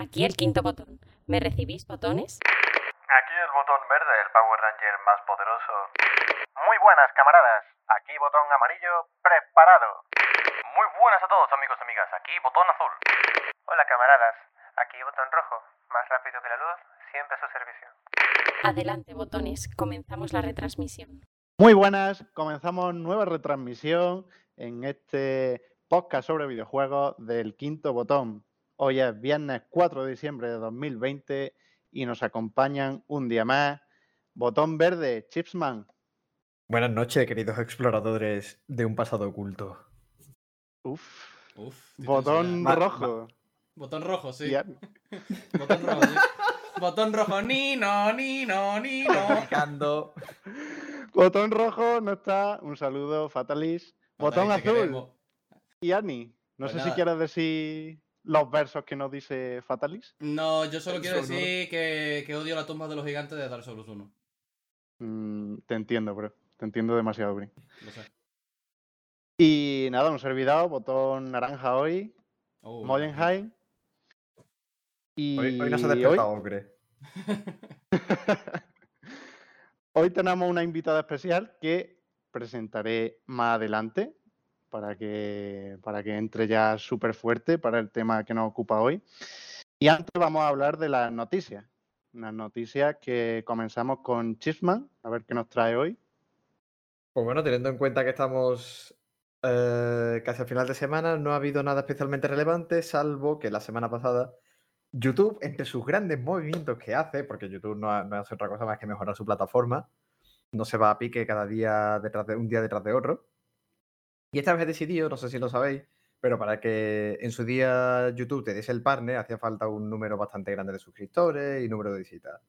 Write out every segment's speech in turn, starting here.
Aquí el quinto botón. ¿Me recibís botones? Aquí el botón verde, el Power Ranger más poderoso. Muy buenas, camaradas. Aquí botón amarillo, preparado. Muy buenas a todos, amigos y amigas. Aquí botón azul. Hola, camaradas. Aquí botón rojo, más rápido que la luz, siempre a su servicio. Adelante, botones. Comenzamos la retransmisión. Muy buenas, comenzamos nueva retransmisión en este podcast sobre videojuegos del quinto botón. Hoy es viernes 4 de diciembre de 2020 y nos acompañan un día más Botón Verde, Chipsman. Buenas noches, queridos exploradores de un pasado oculto. Uf. Uf, Botón tensionado. rojo. Botón rojo, sí. Botón rojo, sí. Botón rojo, ni no, ni no, ni no. Practicando. Botón rojo no está. Un saludo, Fatalis. Botón azul. Y Ani. No Pues sé si quieres decir los versos que nos dice Fatalis. No, yo solo quiero decir que, que odio la tumba de los gigantes de Dark Souls 1. Mm, te entiendo, bro. Te entiendo demasiado, Brin. Lo sé. Y nada, un servidor, botón naranja hoy, Oh, Molenheim. Y Hoy, hoy no se ha hoy- despertado, hombre. Hoy tenemos una invitada especial que presentaré más adelante para que, para que entre ya súper fuerte para el tema que nos ocupa hoy. Y antes vamos a hablar de las noticias. Unas noticias que comenzamos con Chisman, a ver qué nos trae hoy. Pues bueno, teniendo en cuenta que estamos eh, casi al final de semana, no ha habido nada especialmente relevante, salvo que la semana pasada YouTube, entre sus grandes movimientos que hace, porque YouTube no, no hace otra cosa más que mejorar su plataforma, no se va a pique cada día detrás de un día detrás de otro. Y esta vez he decidido, no sé si lo sabéis, pero para que en su día YouTube te diese el partner, hacía falta un número bastante grande de suscriptores y número de visitas.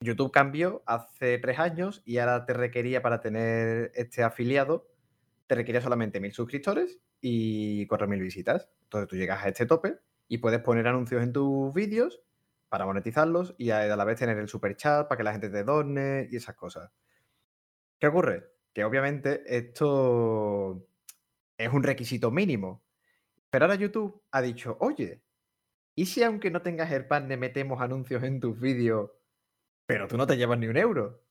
YouTube cambió hace tres años y ahora te requería para tener este afiliado, te requería solamente mil suscriptores y 4.000 visitas. Entonces tú llegas a este tope y puedes poner anuncios en tus vídeos para monetizarlos y a la vez tener el super chat para que la gente te done y esas cosas. ¿Qué ocurre? Que obviamente esto es un requisito mínimo. Pero ahora YouTube ha dicho, oye, ¿y si aunque no tengas el partner metemos anuncios en tus vídeos, pero tú no te llevas ni un euro?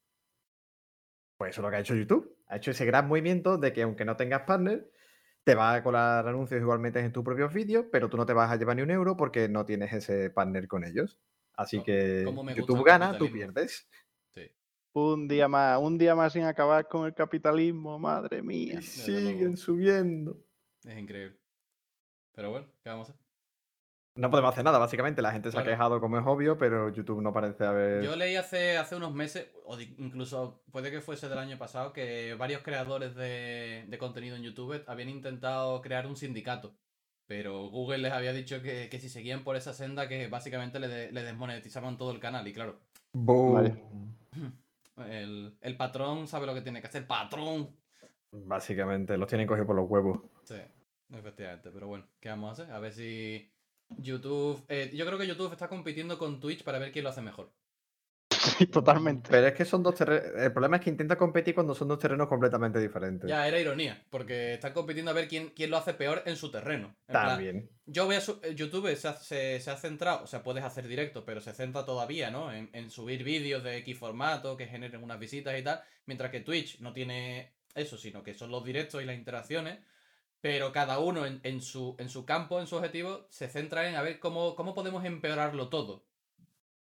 Pues eso es lo que ha hecho YouTube. Ha hecho ese gran movimiento de que aunque no tengas partner, te va a colar anuncios igualmente en tus propios vídeos, pero tú no te vas a llevar ni un euro porque no tienes ese partner con ellos. Así que YouTube gana, tú pierdes. Sí. Un día más, un día más sin acabar con el capitalismo, madre mía. Siguen subiendo. Es increíble. Pero bueno, ¿qué vamos a hacer? No podemos hacer nada, básicamente. La gente se ha quejado como es obvio, pero YouTube no parece haber... Yo leí hace, hace unos meses, o incluso puede que fuese del año pasado, que varios creadores de, de contenido en YouTube habían intentado crear un sindicato. Pero Google les había dicho que, que si seguían por esa senda, que básicamente le, de- le desmonetizaban todo el canal. Y claro, Boom. Vale. el, el patrón sabe lo que tiene que hacer. ¡Patrón! Básicamente, los tienen cogidos por los huevos. Sí, efectivamente. Pero bueno, ¿qué vamos a hacer? A ver si YouTube... eh, yo creo que YouTube está compitiendo con Twitch para ver quién lo hace mejor. Sí, totalmente. Pero es que son dos terrenos. El problema es que intenta competir cuando son dos terrenos completamente diferentes. Ya, era ironía, porque están compitiendo a ver quién, quién lo hace peor en su terreno. En plan, También. Yo voy a su- eh, YouTube se ha, se- se ha centrado, o sea, puedes hacer directo, pero se centra todavía, ¿no? En, en subir vídeos de X formato que generen unas visitas y tal, mientras que Twitch no tiene eso, sino que son los directos y las interacciones, pero cada uno en, en su, en su campo, en su objetivo, se centra en a ver cómo, cómo podemos empeorarlo todo.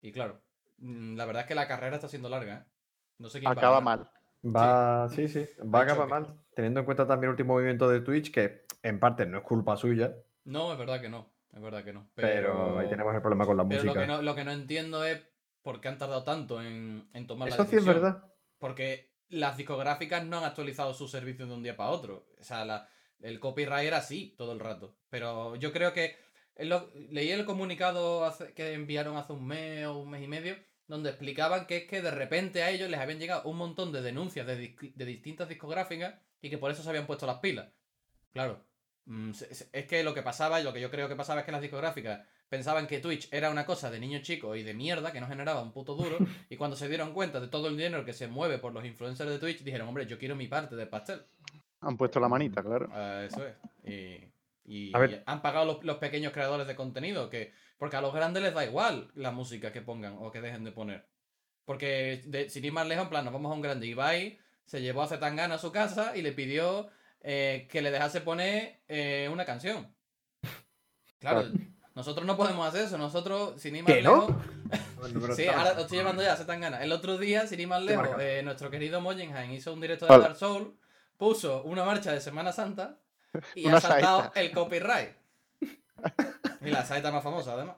Y claro, la verdad es que la carrera está siendo larga, ¿eh? No sé quién va a Acaba ganar. mal. Va, sí, sí. Va a acabar mal. Teniendo en cuenta también el último movimiento de Twitch, que en parte no es culpa suya, No, es verdad que no, es verdad que no. pero, ahí tenemos el problema con la Pero lo música. que, no, lo que no entiendo es por qué han tardado tanto en, en tomar la Eso sí es decisión. verdad. Porque las discográficas no han actualizado sus servicios de un día para otro. O sea, la- el copyright era así todo el rato. Pero yo creo que. Lo- leí el comunicado hace- que enviaron hace un mes o un mes y medio, donde explicaban que es que de repente a ellos les habían llegado un montón de denuncias de, distintas discográficas y que por eso se habían puesto las pilas. Claro. mm, Es que lo que pasaba, y lo que yo creo que pasaba es que las discográficas pensaban que Twitch era una cosa de niños chicos y de mierda, que no generaba un puto duro, y cuando se dieron cuenta de todo el dinero que se mueve por los influencers de Twitch, dijeron, hombre, yo quiero mi parte del pastel. Han puesto la manita, claro. Ah, eso es. Y, y- A ver. y han pagado los, los pequeños creadores de contenido, que Porque a los grandes les da igual la música que pongan o que dejen de poner. Porque de, sin ir más lejos, en plan, nos vamos a un grande. Ibai se llevó a Zetangana a su casa y le pidió eh, que le dejase poner eh, una canción. Claro, nosotros no podemos hacer eso. Nosotros, sin ir más lejos. Sí, ahora lo estoy llevando ya, se tan ganas. El otro día, sin ir más lejos, eh, nuestro querido Moyenheim hizo un directo de. Dark Souls, puso una marcha de Semana Santa y ha saltado saeta. el copyright. Y la saeta más famosa, además.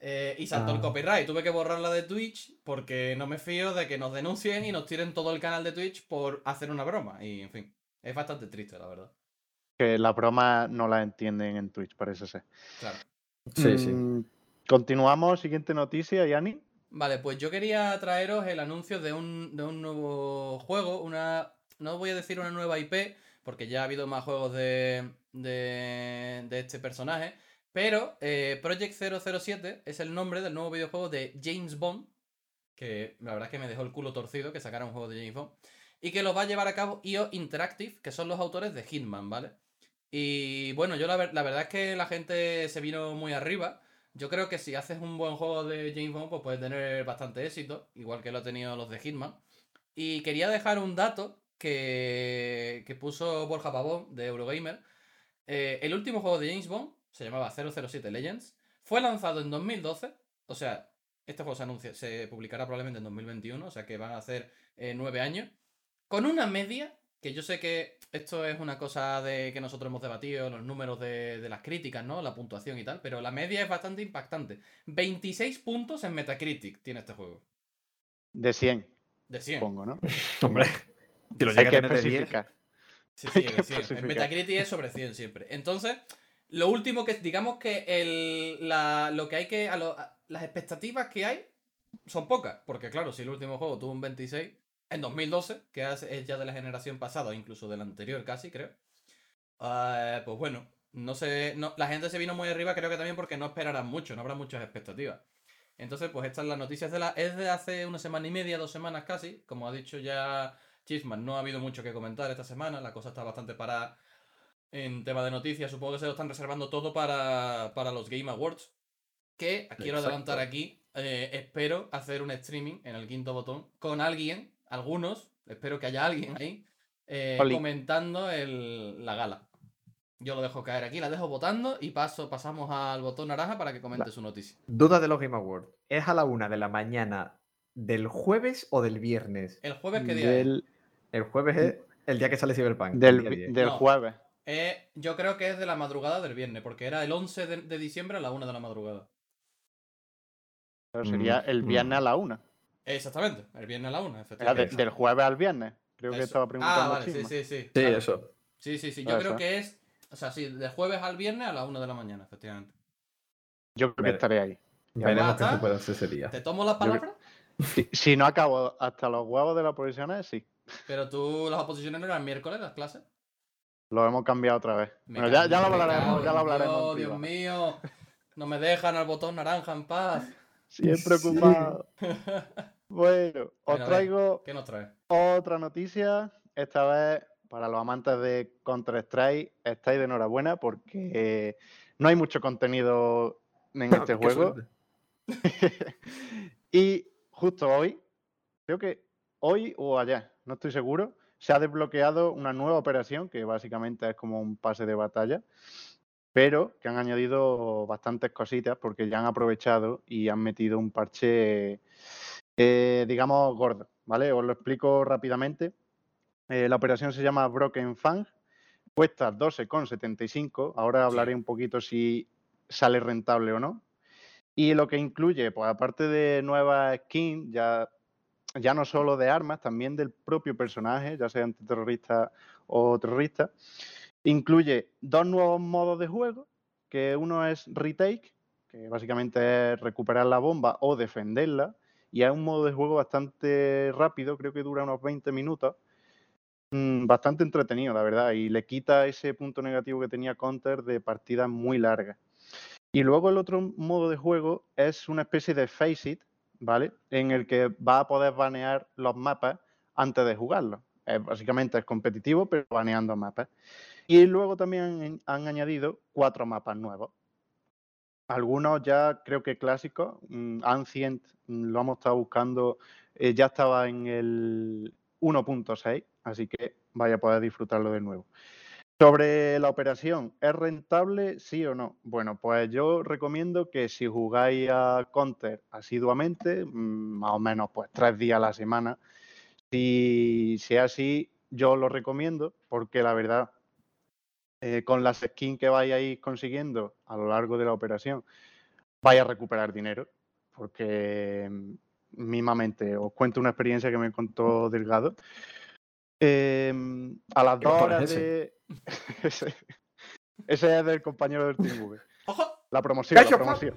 Eh, y saltó el Ah. copyright. Tuve que borrarla de Twitch porque no me fío de que nos denuncien y nos tiren todo el canal de Twitch por hacer una broma. Y, en fin, es bastante triste, la verdad. Que las bromas no las entienden en Twitch, parece ser. Claro. Sí, sí. Mm, Continuamos, siguiente noticia, Yani. Vale, pues yo quería traeros el anuncio de un, de un nuevo juego, una... No voy a decir una nueva IP, porque ya ha habido más juegos de, de, este personaje, pero eh, Project 007 es el nombre del nuevo videojuego de James Bond, que la verdad es que me dejó el culo torcido que sacara un juego de James Bond, y que lo va a llevar a cabo IO Interactive, que son los autores de Hitman, ¿vale? Y bueno, yo la, la verdad es que la gente se vino muy arriba. Yo creo que si haces un buen juego de James Bond, pues puedes tener bastante éxito, igual que lo han tenido los de Hitman. Y quería dejar un dato que, que puso Borja Pavón de Eurogamer. Eh, el último juego de James Bond se llamaba 007 Legends. Fue lanzado en 2012. O sea, este juego se, anuncia, se publicará probablemente en 2021. O sea que van a hacer eh, nueve años. Con una media, que yo sé que esto es una cosa de que nosotros hemos debatido, los números de, de las críticas, ¿no? La puntuación y tal. Pero la media es bastante impactante. 26 puntos en Metacritic tiene este juego. De 100, De 100. supongo, ¿no? Hombre, si lo Hay que tener de 10. especificar. Sí, sí, Hay que de 100. En. Metacritic es sobre 100 siempre. Entonces, lo último que, digamos que el, la- lo que hay que, a lo- a- las expectativas que hay son pocas. Porque claro, si el último juego tuvo un 26 en 2012, que es, es ya de la generación pasada, o incluso de la anterior casi, creo. eh, pues bueno, no sé, no, la gente se vino muy arriba, creo que también porque no esperarán mucho, no habrá muchas expectativas. Entonces, pues esta es la noticia, es de, la, es de hace una semana y media, dos semanas casi. Como ha dicho ya Chisman, no ha habido mucho que comentar esta semana, la cosa está bastante parada en tema de noticias. Supongo que se lo están reservando todo para, para los Game Awards. Que quiero adelantar aquí, eh, espero hacer un streaming en el quinto botón con alguien, algunos, espero que haya alguien ahí, eh, comentando el- la gala. Yo lo dejo caer aquí, la dejo votando y paso, pasamos al botón naranja para que comente su noticia. Duda de los Game Awards. ¿Es a la una de la mañana del jueves o del viernes? ¿El jueves qué día es? El jueves es el día que sale Cyberpunk. el del, día vi- 10. del No. jueves. Eh, yo creo que es de la madrugada del viernes, porque era el 11 de, de diciembre a la 1 de la madrugada. Pero sería el Mm, viernes mm. a la una. Exactamente, el viernes a la 1, Era de- del jueves al viernes. Creo que estaba preguntando Ah, vale, sí, sí, sí. Sí, claro. eso. Sí, sí, sí. Yo creo que es. O sea, sí, de jueves al viernes a la 1 de la mañana, efectivamente. Yo creo que estaré ahí. Veremos qué se puede hacer ese día. ¿Te tomo la palabra? Si, si no acabo hasta los huevos de las oposiciones, sí. Pero tú, las oposiciones no eran miércoles, las clases. Lo hemos cambiado otra vez. Me Bueno, ya, ya lo hablaremos, ya lo hablaremos. Dios, Dios mío. No me dejan al botón naranja en paz. Siempre ocupado. Bueno, os traigo ¿Qué nos trae? otra noticia. Esta vez, para los amantes de Counter-Strike, estáis de enhorabuena porque eh, no hay mucho contenido en este juego. y justo hoy, creo que hoy o ayer, no estoy seguro, se ha desbloqueado una nueva operación que básicamente es como un pase de batalla, pero que han añadido bastantes cositas porque ya han aprovechado y han metido un parche, eh, digamos, gordo, ¿vale? Os lo explico rápidamente. Eh, la operación se llama Broken Fang, cuesta 12,75. Ahora hablaré un poquito si sale rentable o no. Y lo que incluye, pues aparte de nuevas skins, ya, ya no solo de armas, también del propio personaje, ya sea antiterrorista o terrorista, incluye dos nuevos modos de juego, que uno es retake, que básicamente es recuperar la bomba o defenderla, y es un modo de juego bastante rápido, creo que dura unos 20 minutos, mm, bastante entretenido, la verdad, y le quita ese punto negativo que tenía Counter de partidas muy largas. Y luego el otro modo de juego es una especie de Face It, ¿vale? En el que va a poder banear los mapas antes de jugarlos. Eh, básicamente es competitivo, pero baneando mapas. Y luego también han, añadido cuatro mapas nuevos. algunos ya creo que clásicos. mm, Ancient mm, lo hemos estado buscando, eh, ya estaba en el 1.6, así que vaya a poder disfrutarlo de nuevo. Sobre la operación, ¿es rentable sí o no? Bueno, pues yo recomiendo que si jugáis a Counter asiduamente, mm, más o menos pues tres días a la semana, si, es así, yo lo recomiendo porque la verdad, eh, con las skins que vayáis consiguiendo a lo largo de la operación, vais a recuperar dinero porque mm, mismamente os cuento una experiencia que me contó Delgado. Em, a las ¿Qué dos horas de... ese, ese es del compañero del Team V. ¡Ojo! La promoción, la promoción.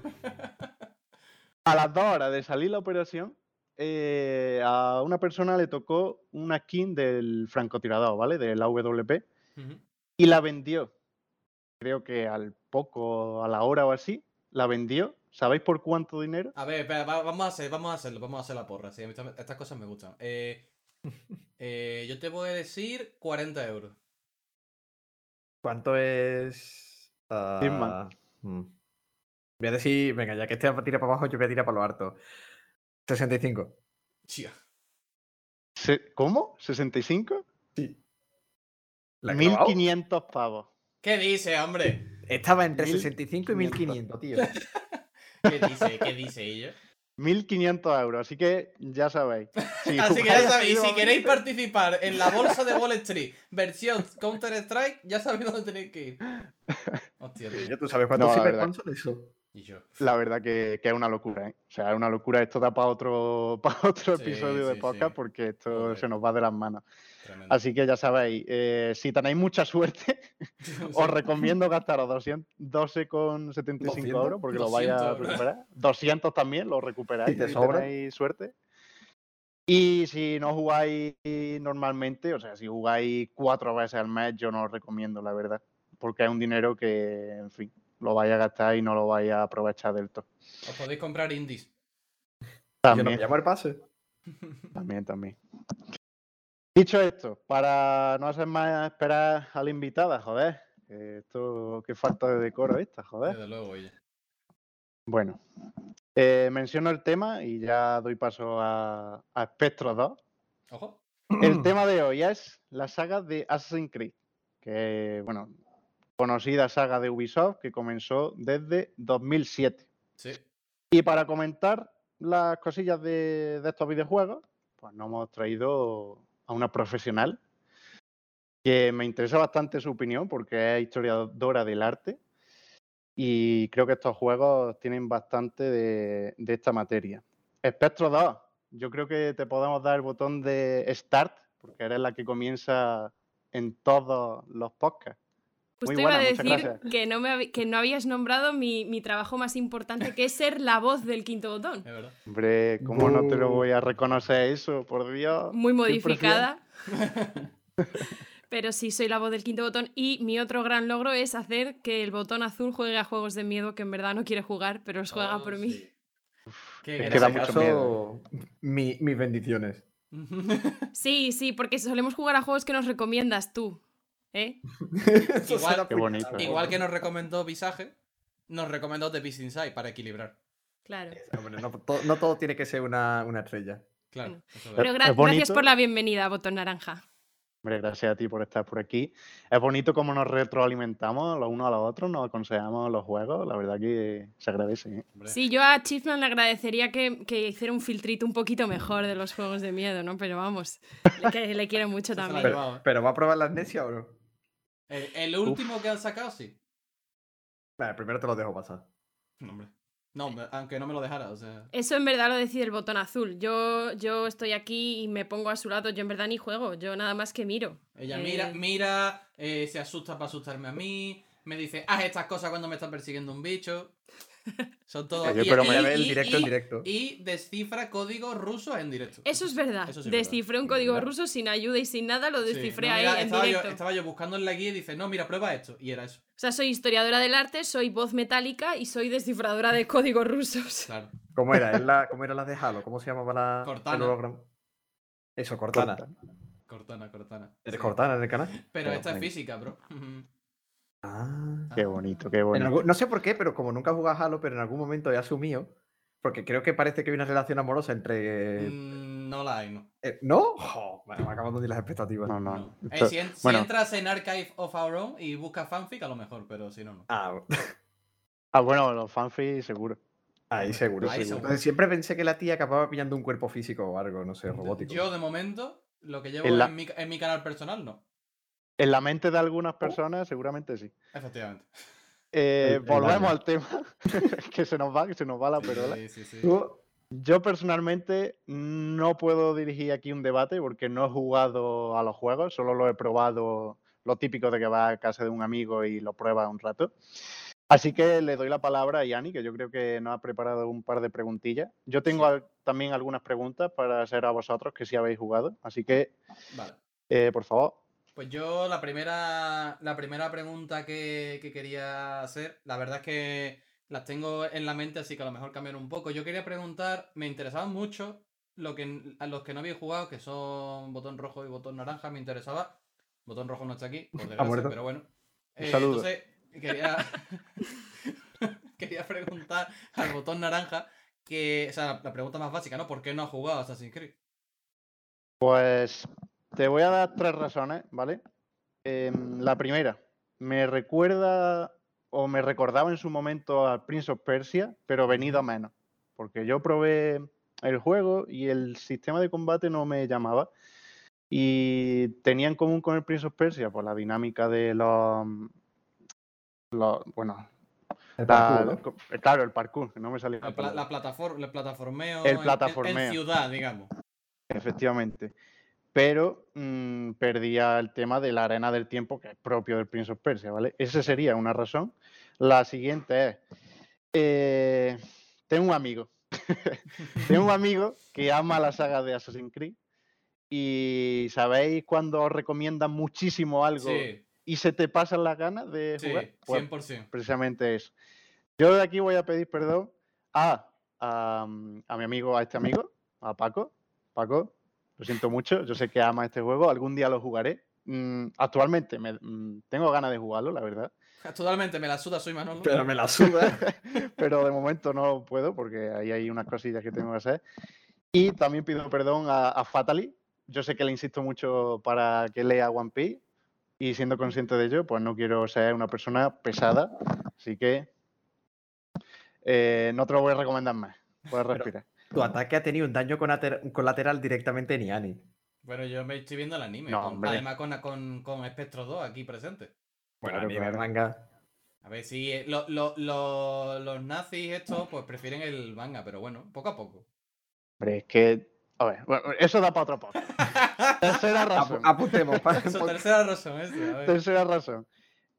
A las dos horas de salir la operación, eh, a una persona le tocó una skin del francotirador, ¿vale? Del AWP, y la vendió. Creo que al poco, a la hora o así, la vendió. ¿Sabéis por cuánto dinero? A ver, espera, va- vamos a hacer, vamos a hacerlo, vamos a hacer la porra. Sí, estas cosas me gustan. Eh, eh, yo te voy a decir 40 euros. ¿Cuánto es? Ah, mm. Voy a decir, venga, ya que este tira para abajo, yo voy a tirar para lo harto. 65. Chía. Se- ¿Cómo? ¿65? Sí. ¿La he clavado? 1500 pavos. ¿Qué dice, hombre? Estaba entre 1500, 65 y 1500, tío. ¿Qué dice? ¿Qué dice ella? 1500 euros, así que ya sabéis. Si Así que ya sabéis, si asiduamente- queréis participar en la bolsa de Wall Street versión Counter Strike, ya sabéis dónde tenéis que ir. Hostia, tío. Ya tú sabes cuánto No, eso. Y yo. La verdad que, que es una locura, ¿eh? O sea, es una locura. Esto da para otro, para otro Sí, episodio de podcast sí. porque esto Joder. se nos va de las manos. Tremendo. Así que ya sabéis, eh, si tenéis mucha suerte, os recomiendo gastaros 200 12,75 200, euros porque lo vais a 200 recuperar. 200 también lo recuperáis Si te si sobra. tenéis suerte. Y si no jugáis normalmente, o sea, si jugáis cuatro veces al mes, yo no os recomiendo, la verdad. Porque es un dinero que, en fin, lo vais a gastar y no lo vais a aprovechar del todo. Os podéis comprar indies. Yo no También, me llamo el pase. también, también. Dicho esto, para no hacer más esperar a la invitada, joder. que esto, qué falta de decoro esta, joder. Desde luego, oye. Bueno, eh, menciono el tema y ya doy paso a, a Spectro 2. Ojo. El tema de hoy es la saga de Assassin's Creed, que, bueno, conocida saga de Ubisoft que comenzó desde 2007. Sí. Y para comentar las cosillas de, de estos videojuegos, pues nos hemos traído a una profesional que me interesa bastante su opinión porque es historiadora del arte y creo que estos juegos tienen bastante de, de esta materia. Spectro 2, yo creo que te podemos dar el botón de Start porque eres la que comienza en todos los podcasts. Justo Muy iba a decir que no, me que no habías nombrado mi, mi trabajo más importante, que es ser la voz del quinto botón. Es verdad. Hombre, ¿cómo no te lo voy a reconocer eso? Por Dios. Muy modificada. Pero sí, soy la voz del quinto botón. Y mi otro gran logro es hacer que el botón azul juegue a juegos de miedo que en verdad no quiere jugar, pero los juega Oh, por mí. sí. En que da mucho caso, mi- mis bendiciones. Sí, sí, porque solemos jugar a juegos que nos recomiendas tú. ¿Eh? Igual- Qué bonito. Igual que nos recomendó Visage, nos recomendó The Beast Inside para equilibrar. Claro. Hombre, no, to- no todo tiene que ser una, una estrella. Claro. Pero gra- gracias por la bienvenida, botón naranja. Hombre, gracias a ti por estar por aquí. Es bonito cómo nos retroalimentamos los unos a los otros, nos aconsejamos los juegos. La verdad que se agradece. ¿eh? Sí, yo a Chiefman le agradecería que, que hiciera un filtrito un poquito mejor de los juegos de miedo, ¿no? Pero vamos, que le quiero mucho también. ¿eh? ¿Pero va a probar la amnesia o no? El, el último que han sacado, sí. Vale, primero te lo dejo pasar. No, hombre. No, aunque no me lo dejara, o sea. Eso en verdad lo decide el botón azul. Yo, yo estoy aquí y me pongo a su lado. Yo en verdad ni juego, yo nada más que miro. Ella Eh, mira, mira, eh, se asusta para asustarme a mí, me dice, haz estas cosas cuando me está persiguiendo un bicho. Son todo. Oye, y- pero ver el y- directo en y- directo. Y descifra códigos rusos en directo. Eso es verdad. Eso sí es verdad. Descifré un código ¿Verdad? ruso sin ayuda y sin nada, lo Sí, descifré no, ahí mira, en estaba directo. Yo, estaba yo buscando en la guía y dice, no, mira, prueba esto. Y era eso. O sea, soy historiadora del arte, soy voz metálica y soy descifradora de códigos rusos. Claro. ¿Cómo era? ¿Es la, ¿Cómo era la de Halo? ¿Cómo se llamaba la Cortana. el? Eso, Cortana. Corta. Cortana, cortana. ¿Eres Sí. Cortana en el canal? Pero Pero esta es física, bro. Ah. Qué bonito, qué bonito. algún- no sé por qué, pero como nunca he jugado a Halo, pero en algún momento he asumido, porque creo que parece que hay una relación amorosa entre... Mm, no la hay, ¿no. eh, ¿No? Me me acaban de las expectativas. No, no. No. Eh, si, en- si bueno. entras en Archive of Our Own y buscas fanfic, a lo mejor, pero si no, no. Ah, Ah, bueno, los fanfics seguro. ahí seguro. Ahí seguro. siempre pensé que la tía acababa pillando un cuerpo físico o algo, no sé, robótico. Yo, de momento, lo que llevo En en, la- mi, en mi canal personal, no. En la mente de algunas personas, seguramente sí. Efectivamente. Eh, El- el volvemos al tema, que se nos va, que se nos va la perola. Sí, sí, sí. Yo personalmente no puedo dirigir aquí un debate porque no he jugado a los juegos, solo lo he probado lo típico de que vas a casa de un amigo y lo pruebas un rato. Así que le doy la palabra a Yanni, que yo creo que nos ha preparado un par de preguntillas. Yo tengo al- también algunas preguntas para hacer a vosotros que sí habéis jugado. Así que, Vale. eh, por favor, Pues yo la primera, la primera pregunta que, que quería hacer, la verdad es que las tengo en la mente, así que a lo mejor cambiar un poco. Yo quería preguntar, me interesaba mucho lo que, a los que no habéis jugado, que son botón rojo y botón naranja, me interesaba. Botón rojo no está aquí, por desgracia, muerto. pero bueno. Eh, saludo. entonces, quería, quería preguntar al botón naranja, que, o sea, la pregunta más básica, ¿no? ¿Por qué no has jugado a Assassin's Creed? Pues te voy a dar tres razones, ¿vale? Em, la primera, me recuerda o me recordaba en su momento al Prince of Persia, pero venido a menos. Porque yo probé el juego y el sistema de combate no me llamaba. Y tenía en común con el Prince of Persia, pues la dinámica de los. los- bueno, el la- parkour, ¿no? co- claro, el parkour, que no me salía la plataforma, el plataformeo, El en- en- En, plataformeo. ciudad, digamos. Efectivamente. Pero mm, perdía el tema de la arena del tiempo, que es propio del Prince of Persia, ¿vale? Esa sería una razón. La siguiente es, eh, tengo un amigo, tengo un amigo que ama la saga de Assassin's Creed y ¿sabéis cuando os recomiendan muchísimo algo Sí, y se te pasan las ganas de sí, jugar? Pues 100%. precisamente eso. Yo de aquí voy a pedir perdón a, a, a mi amigo, a este amigo, a Paco. Paco, lo siento mucho, yo sé que ama este juego, algún día lo jugaré. Mm, actualmente me- mm, tengo ganas de jugarlo, la verdad, Totalmente, me la suda, soy Manolo. Pero me la suda. pero de momento no puedo porque ahí hay unas cosillas que tengo que hacer. Y también pido perdón a, a Fatally. Yo sé que le insisto mucho para que lea One Piece y siendo consciente de ello, pues no quiero ser una persona pesada, así que eh, no te lo voy a recomendar más. Puedes Pero- respirar. Tu ataque ha tenido un daño colateral directamente en Iani. Pero yo me estoy viendo el anime. No, con- además con, con, con Spectro 2 aquí presente. Bueno, Claro, anime, claro. manga. A ver si eh, lo- lo- lo- los nazis estos pues prefieren el manga, pero bueno, poco a poco. Hombre, es que. A ver, bueno, eso da para otro podcast. Tercera razón. Apu- apuntemos. pa- Su tercera razón es a ver. Tercera razón.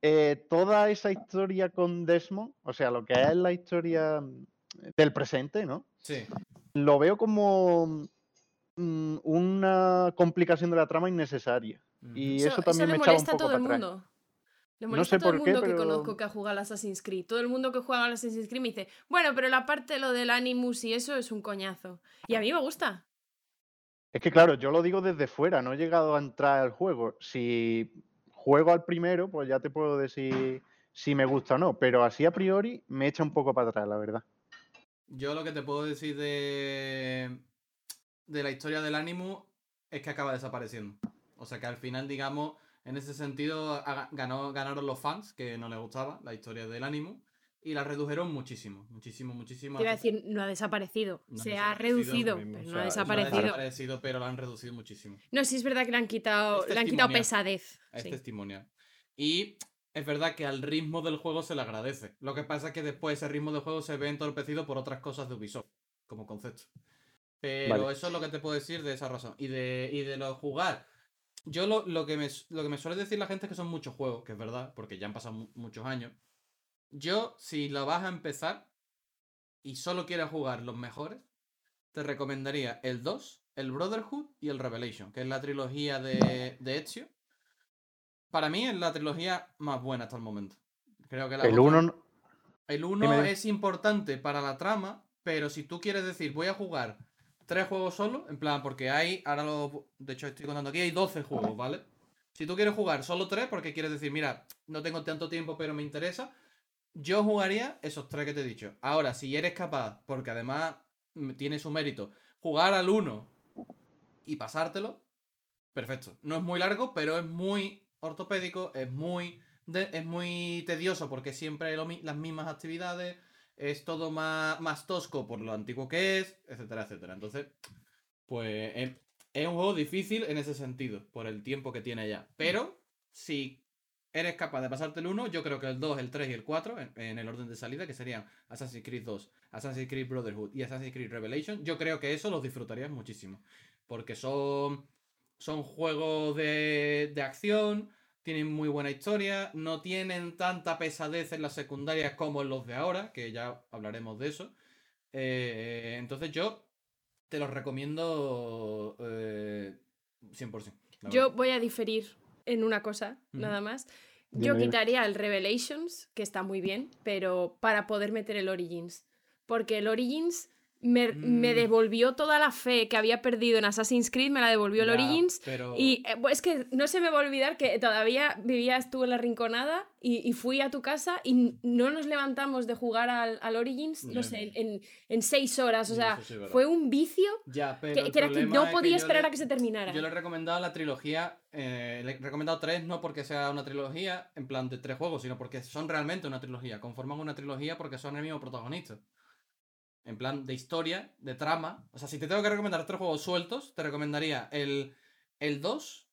Eh, toda esa historia con Desmond, o sea, lo que es la historia del presente, ¿no? Sí, Lo veo como mm, una complicación de la trama innecesaria. Y Eso, eso, eso también le me echaba un molesta a poco todo el para atrás. mundo. Le No molesta sé a todo el qué, mundo que conozco que ha jugado al Assassin's Creed. Todo el mundo que juega al Assassin's Creed me dice, bueno, pero la parte de lo del Animus y eso es un coñazo. Y a mí me gusta. Es que claro, yo lo digo desde fuera, no he llegado a entrar al juego. Si juego al primero, pues ya te puedo decir si me gusta o no, pero así a priori me echa un poco para atrás, la verdad. Yo lo que te puedo decir de, de la historia del Animus es que acaba desapareciendo. O sea que al final, digamos, en ese sentido ganó, ganaron los fans que no les gustaba la historia del Animus y la redujeron muchísimo, muchísimo, muchísimo. Hasta- decir, no ha desaparecido. No se ha desaparecido, reducido, pero no ha sea, es una no ha desaparecido. pero la han reducido muchísimo. No, sí es verdad que le han quitado, Es le han quitado pesadez. Es sí. testimonial. Y es verdad que al ritmo del juego se le agradece. Lo que pasa es que después ese ritmo del juego se ve entorpecido por otras cosas de Ubisoft, como concepto. Pero Vale. eso es lo que te puedo decir de esa razón. Y de, y de lo jugar. Yo lo, lo que me, lo que me suele decir la gente es que son muchos juegos, que es verdad, porque ya han pasado mu- muchos años. Yo, si lo vas a empezar y solo quieres jugar los mejores, te recomendaría el 2, el Brotherhood y el Revelation, que es la trilogía de, de Ezio. Para mí es la trilogía más buena hasta el momento. Creo que la El otra- 1 el 1 Dime, dime. es importante para la trama, pero si tú quieres decir, voy a jugar tres juegos solo, en plan, porque hay, ahora lo, de hecho estoy contando aquí, hay 12 juegos, ¿vale? Si tú quieres jugar solo tres, porque quieres decir, mira, no tengo tanto tiempo, pero me interesa, yo jugaría esos tres que te he dicho. Ahora, si eres capaz, porque además tiene su mérito, jugar al 1 y pasártelo, perfecto. No es muy largo, pero es muy ortopédico, es muy, es muy tedioso porque siempre lo las mismas actividades, es todo más, más tosco por lo antiguo que es, etcétera, etcétera. Entonces, pues es, es un juego difícil en ese sentido, por el tiempo que tiene ya. Pero, si eres capaz de pasarte el 1, yo creo que el 2, el 3 y el 4, en, en el orden de salida, que serían Assassin's Creed 2, Assassin's Creed Brotherhood y Assassin's Creed Revelation, yo creo que eso los disfrutarías muchísimo. Porque son, son juegos de, de acción, tienen muy buena historia, no tienen tanta pesadez en las secundarias como en los de ahora, que ya hablaremos de eso. Eh, entonces yo te los recomiendo eh, 100%. la Yo voy a diferir en una cosa, nada más. Yo dime. quitaría el Revelations, que está muy bien, pero para poder meter el Origins. Porque el Origins me, me Mm. devolvió toda la fe que había perdido en Assassin's Creed, me la devolvió el Origins. pero... Y eh, pues, es que no se me va a olvidar que todavía vivías tú en la rinconada y, y fui a tu casa y no nos levantamos de jugar al, al Origins, no sé, en, en seis horas. O sea, sí fue un vicio Ya, pero que, era que no es podía esperar le- a que se terminara. Yo le he recomendado la trilogía, eh, le he recomendado tres, no porque sea una trilogía en plan de tres juegos, sino porque son realmente una trilogía, conforman una trilogía porque son el mismo protagonista. En plan de historia, de trama. O sea, si te tengo que recomendar tres juegos sueltos, te recomendaría el, el 2,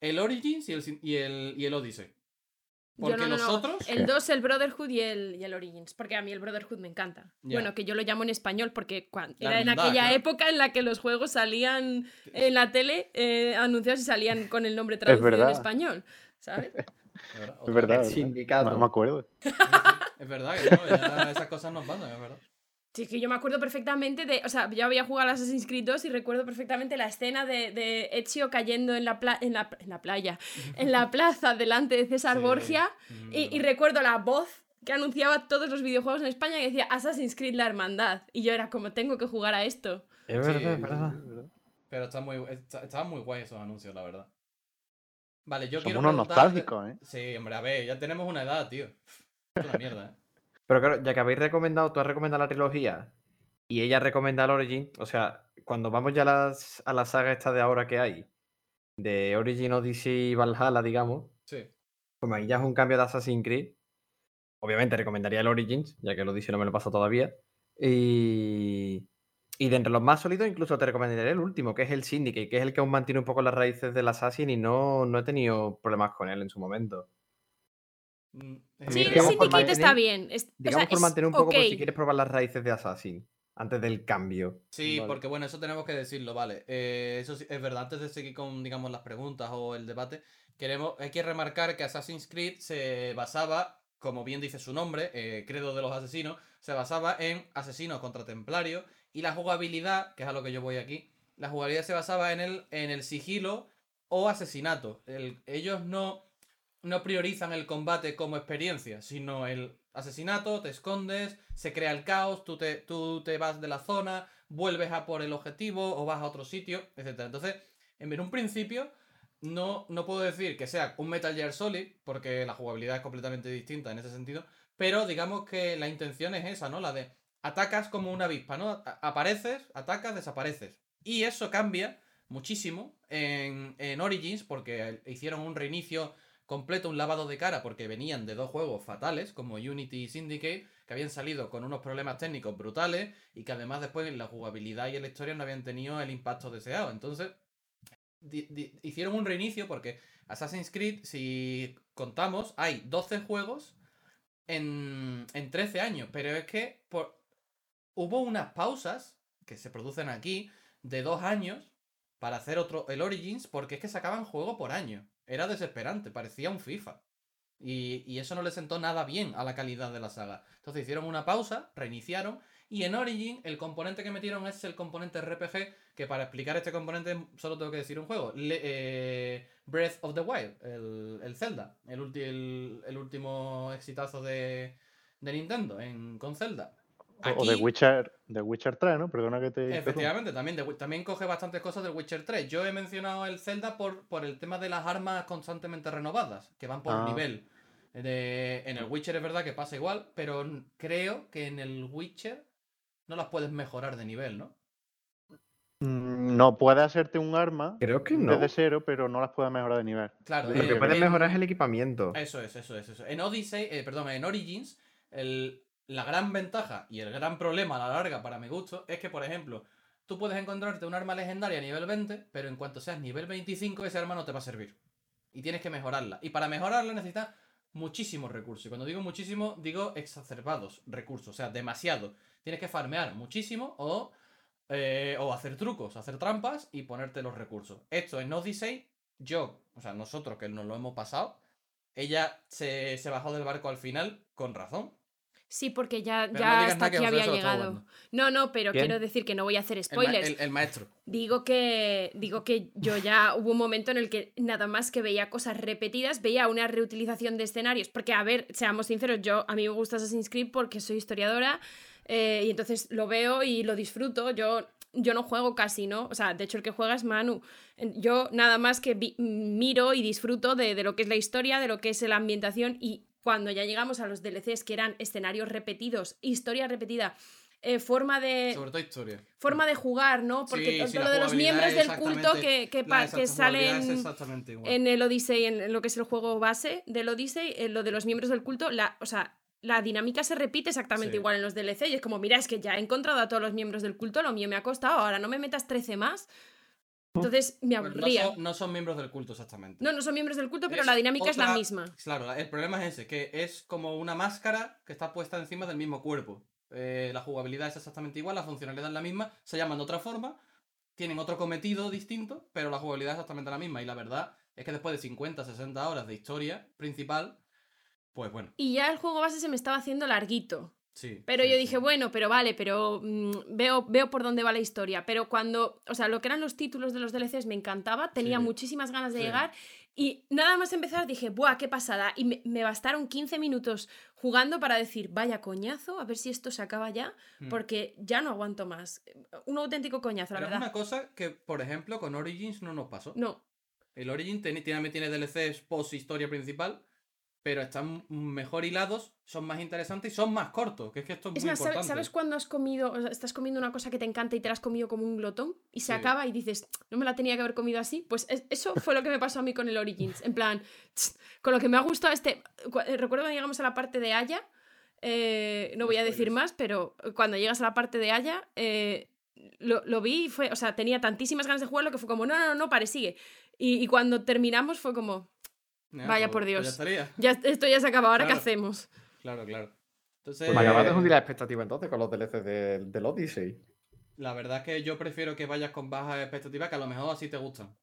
el Origins y el, y el, y el Odyssey. Porque no, no, los no. otros... El 2, el Brotherhood y el, y el Origins. Porque a mí el Brotherhood me encanta. Bueno, que yo lo llamo en español porque cuan- La era en aquella claro. época en la que los juegos salían en la tele eh, anunciados y salían con el nombre traducido en español. ¿Sabes? Es verdad. No me acuerdo. Es verdad que no, esas cosas nos pasan, es verdad. Sí, es que yo me acuerdo perfectamente de. O sea, yo había jugado a Assassin's Creed 2 y recuerdo perfectamente la escena de, de Ezio cayendo en la, pla- en, la, en la playa, en la plaza delante de César Sí. Borgia. Mm, Y, recuerdo la voz que anunciaba todos los videojuegos en España que decía Assassin's Creed La Hermandad. Y yo era como, tengo que jugar a esto. Es Sí, verdad, es verdad. Pero está muy, está- estaban muy guay esos anuncios, la verdad. Vale, yo Somos quiero unos preguntar- nostálgicos, ¿eh? Sí, hombre, a ver, ya tenemos una edad, tío. Es una mierda, ¿eh? Pero claro, ya que habéis recomendado, tú has recomendado la trilogía y ella recomienda el Origin, o sea, cuando vamos ya a, las, a la saga esta de ahora que hay, de Origin, Odyssey y Valhalla, digamos, Sí. como ahí ya es un cambio de Assassin's Creed, obviamente recomendaría el Origins, ya que el Odyssey no me lo paso todavía, y, y de entre los más sólidos incluso te recomendaría el último, que es el Syndicate, que es el que aún mantiene un poco las raíces del Assassin y no, no he tenido problemas con él en su momento. Mm, A Sí, el Syndicate está bien. Es- o sea, Digamos por mantener un poco por ok. si quieres probar las raíces de Assassin antes del cambio. Sí, Vale. porque bueno, eso tenemos que decirlo, vale. Eh, eso sí- es verdad, antes de seguir con, digamos, las preguntas o el debate, queremos, hay que remarcar que Assassin's Creed se basaba, como bien dice su nombre, eh, Credo de los Asesinos, se basaba en asesinos contra templarios y la jugabilidad, que es a lo que yo voy aquí, la jugabilidad se basaba en el, en el sigilo o asesinato. El- ellos no, no priorizan el combate como experiencia, sino el asesinato, te escondes, se crea el caos, tú te, tú te vas de la zona, vuelves a por el objetivo o vas a otro sitio, etc. Entonces, en un principio, no, no puedo decir que sea un Metal Gear Solid, porque la jugabilidad es completamente distinta en ese sentido, pero digamos que la intención es esa, ¿no? La de atacas como una avispa, ¿no? Apareces, atacas, desapareces. Y eso cambia muchísimo en, en Origins, porque hicieron un reinicio completo, un lavado de cara, porque venían de dos juegos fatales, como Unity y Syndicate, que habían salido con unos problemas técnicos brutales y que además después en la jugabilidad y en la historia no habían tenido el impacto deseado. Entonces, hicieron un reinicio porque Assassin's Creed, si contamos, hay 12 juegos en, en 13 años, pero es que por, hubo unas pausas que se producen aquí de dos años para hacer otro, el Origins, porque es que sacaban juego por año. Era desesperante, parecía un FIFA. Y, y eso no le sentó nada bien a la calidad de la saga. Entonces hicieron una pausa, reiniciaron, y en Origin el componente que metieron es el componente RPG, que para explicar este componente solo tengo que decir un juego. Eh, Breath of the Wild, el, el Zelda, el, el último exitazo de, de Nintendo en, con Zelda. O- O de Witcher, de Witcher 3, ¿no? Perdona que te. Efectivamente, también, de también coge bastantes cosas del Witcher 3. Yo he mencionado el Zelda por, por el tema de las armas constantemente renovadas, que van por Ah. nivel. De- en el Witcher es verdad que pasa igual, pero creo que en el Witcher no las puedes mejorar de nivel, ¿no? Mm, No puede hacerte un arma Creo que no. desde cero, pero no las puede mejorar de nivel. Claro, Lo que puedes mejorar es el equipamiento. Eso es, eso es, eso es. En Odyssey, eh, perdón, en Origins, el- la gran ventaja y el gran problema a la larga para mi gusto es que, por ejemplo, tú puedes encontrarte un arma legendaria a nivel 20, pero en cuanto seas nivel 25, ese arma no te va a servir. Y tienes que mejorarla. Y para mejorarla necesitas muchísimos recursos. Y cuando digo muchísimo, digo exacerbados recursos. O sea, demasiado. Tienes que farmear muchísimo o, eh, o hacer trucos, hacer trampas y ponerte los recursos. Esto en Odyssey, yo, o sea, nosotros que nos lo hemos pasado, ella se, se bajó del barco al final con razón. Sí, porque ya, Pero ya hasta aquí había llegado. No, no, pero ¿Quién? quiero decir que no voy a hacer El, ma- spoilers. el- el maestro. Digo que, digo que yo ya hubo un momento en el que nada más que veía cosas repetidas, veía una reutilización de escenarios. Porque, a ver, seamos sinceros, yo a mí me gusta Assassin's Creed porque soy historiadora eh, y entonces lo veo y lo disfruto. Yo, yo no juego casi, ¿no? O sea, de hecho el que juega es Manu. Yo nada más que vi- miro y disfruto de, de lo que es la historia, de lo que es la ambientación y cuando ya llegamos a los DLCs que eran escenarios repetidos, historia repetida, eh, forma de Sobre todo historia. forma de jugar, ¿no? Porque Sí, sí, lo de los miembros del culto que, que, que salen en el Odyssey, en, en lo que es el juego base del Odyssey, en lo de los miembros del culto, la, o sea, la dinámica se repite exactamente Sí. igual en los DLC y es como, mira, es que ya he encontrado a todos los miembros del culto, lo mío me ha costado, ahora no me metas 13 más. Entonces me no, aburría. son, no son miembros del culto exactamente. No, no son miembros del culto, pero Es la dinámica es la misma. Claro, la- el problema es ese, que es como una máscara que está puesta encima del mismo cuerpo. Eh, la jugabilidad es exactamente igual, la funcionalidad es la misma, se llaman de otra forma, tienen otro cometido distinto, pero la jugabilidad es exactamente la misma. Y la verdad es que después de 50, 60 horas de historia principal, pues bueno, Y ya el juego base se me estaba haciendo larguito. Sí. Pero sí, yo sí. dije, bueno, pero vale, pero mm, veo, veo por dónde va la historia. Pero cuando, o sea, lo que eran los títulos de los DLCs me encantaba, tenía muchísimas ganas de llegar y nada más empezar dije, ¡buah, qué pasada! Y me, me bastaron 15 minutos jugando para decir, vaya coñazo, a ver si esto se acaba ya, Mm. porque ya no aguanto más. Un auténtico coñazo, la Pero es verdad. una cosa que, por ejemplo, con Origins no nos pasó. No, El Origin tiene, tiene, tiene DLCs post historia principal, pero están mejor hilados, son más interesantes y son más cortos, que es que esto es, es muy más, ¿sabes, importante. ¿sabes cuando has comido, o sea, estás comiendo una cosa que te encanta y te la has comido como un glotón y se Sí. acaba y dices, no me la tenía que haber comido así? Pues es- eso fue lo que me pasó a mí con el Origins. En plan, tss, con lo que me ha gustado este... eh, Recuerdo cuando llegamos a la parte de Aya, eh, no voy a decir más, pero cuando llegas a la parte de Aya, eh, lo, lo vi y fue, o sea, tenía tantísimas ganas de jugarlo que fue como, no, no, no, no, pare, sigue. Y, y cuando terminamos fue como, Ya, vaya pues- por pues Dios. ya estaría. ya, esto ya se acaba, ¿ahora qué hacemos? Claro, claro. Entonces, Pues me acabas de hundir la expectativa entonces con los DLCs del, del Odyssey. la verdad es que yo prefiero que vayas con bajas expectativas, que a lo mejor así te gustan.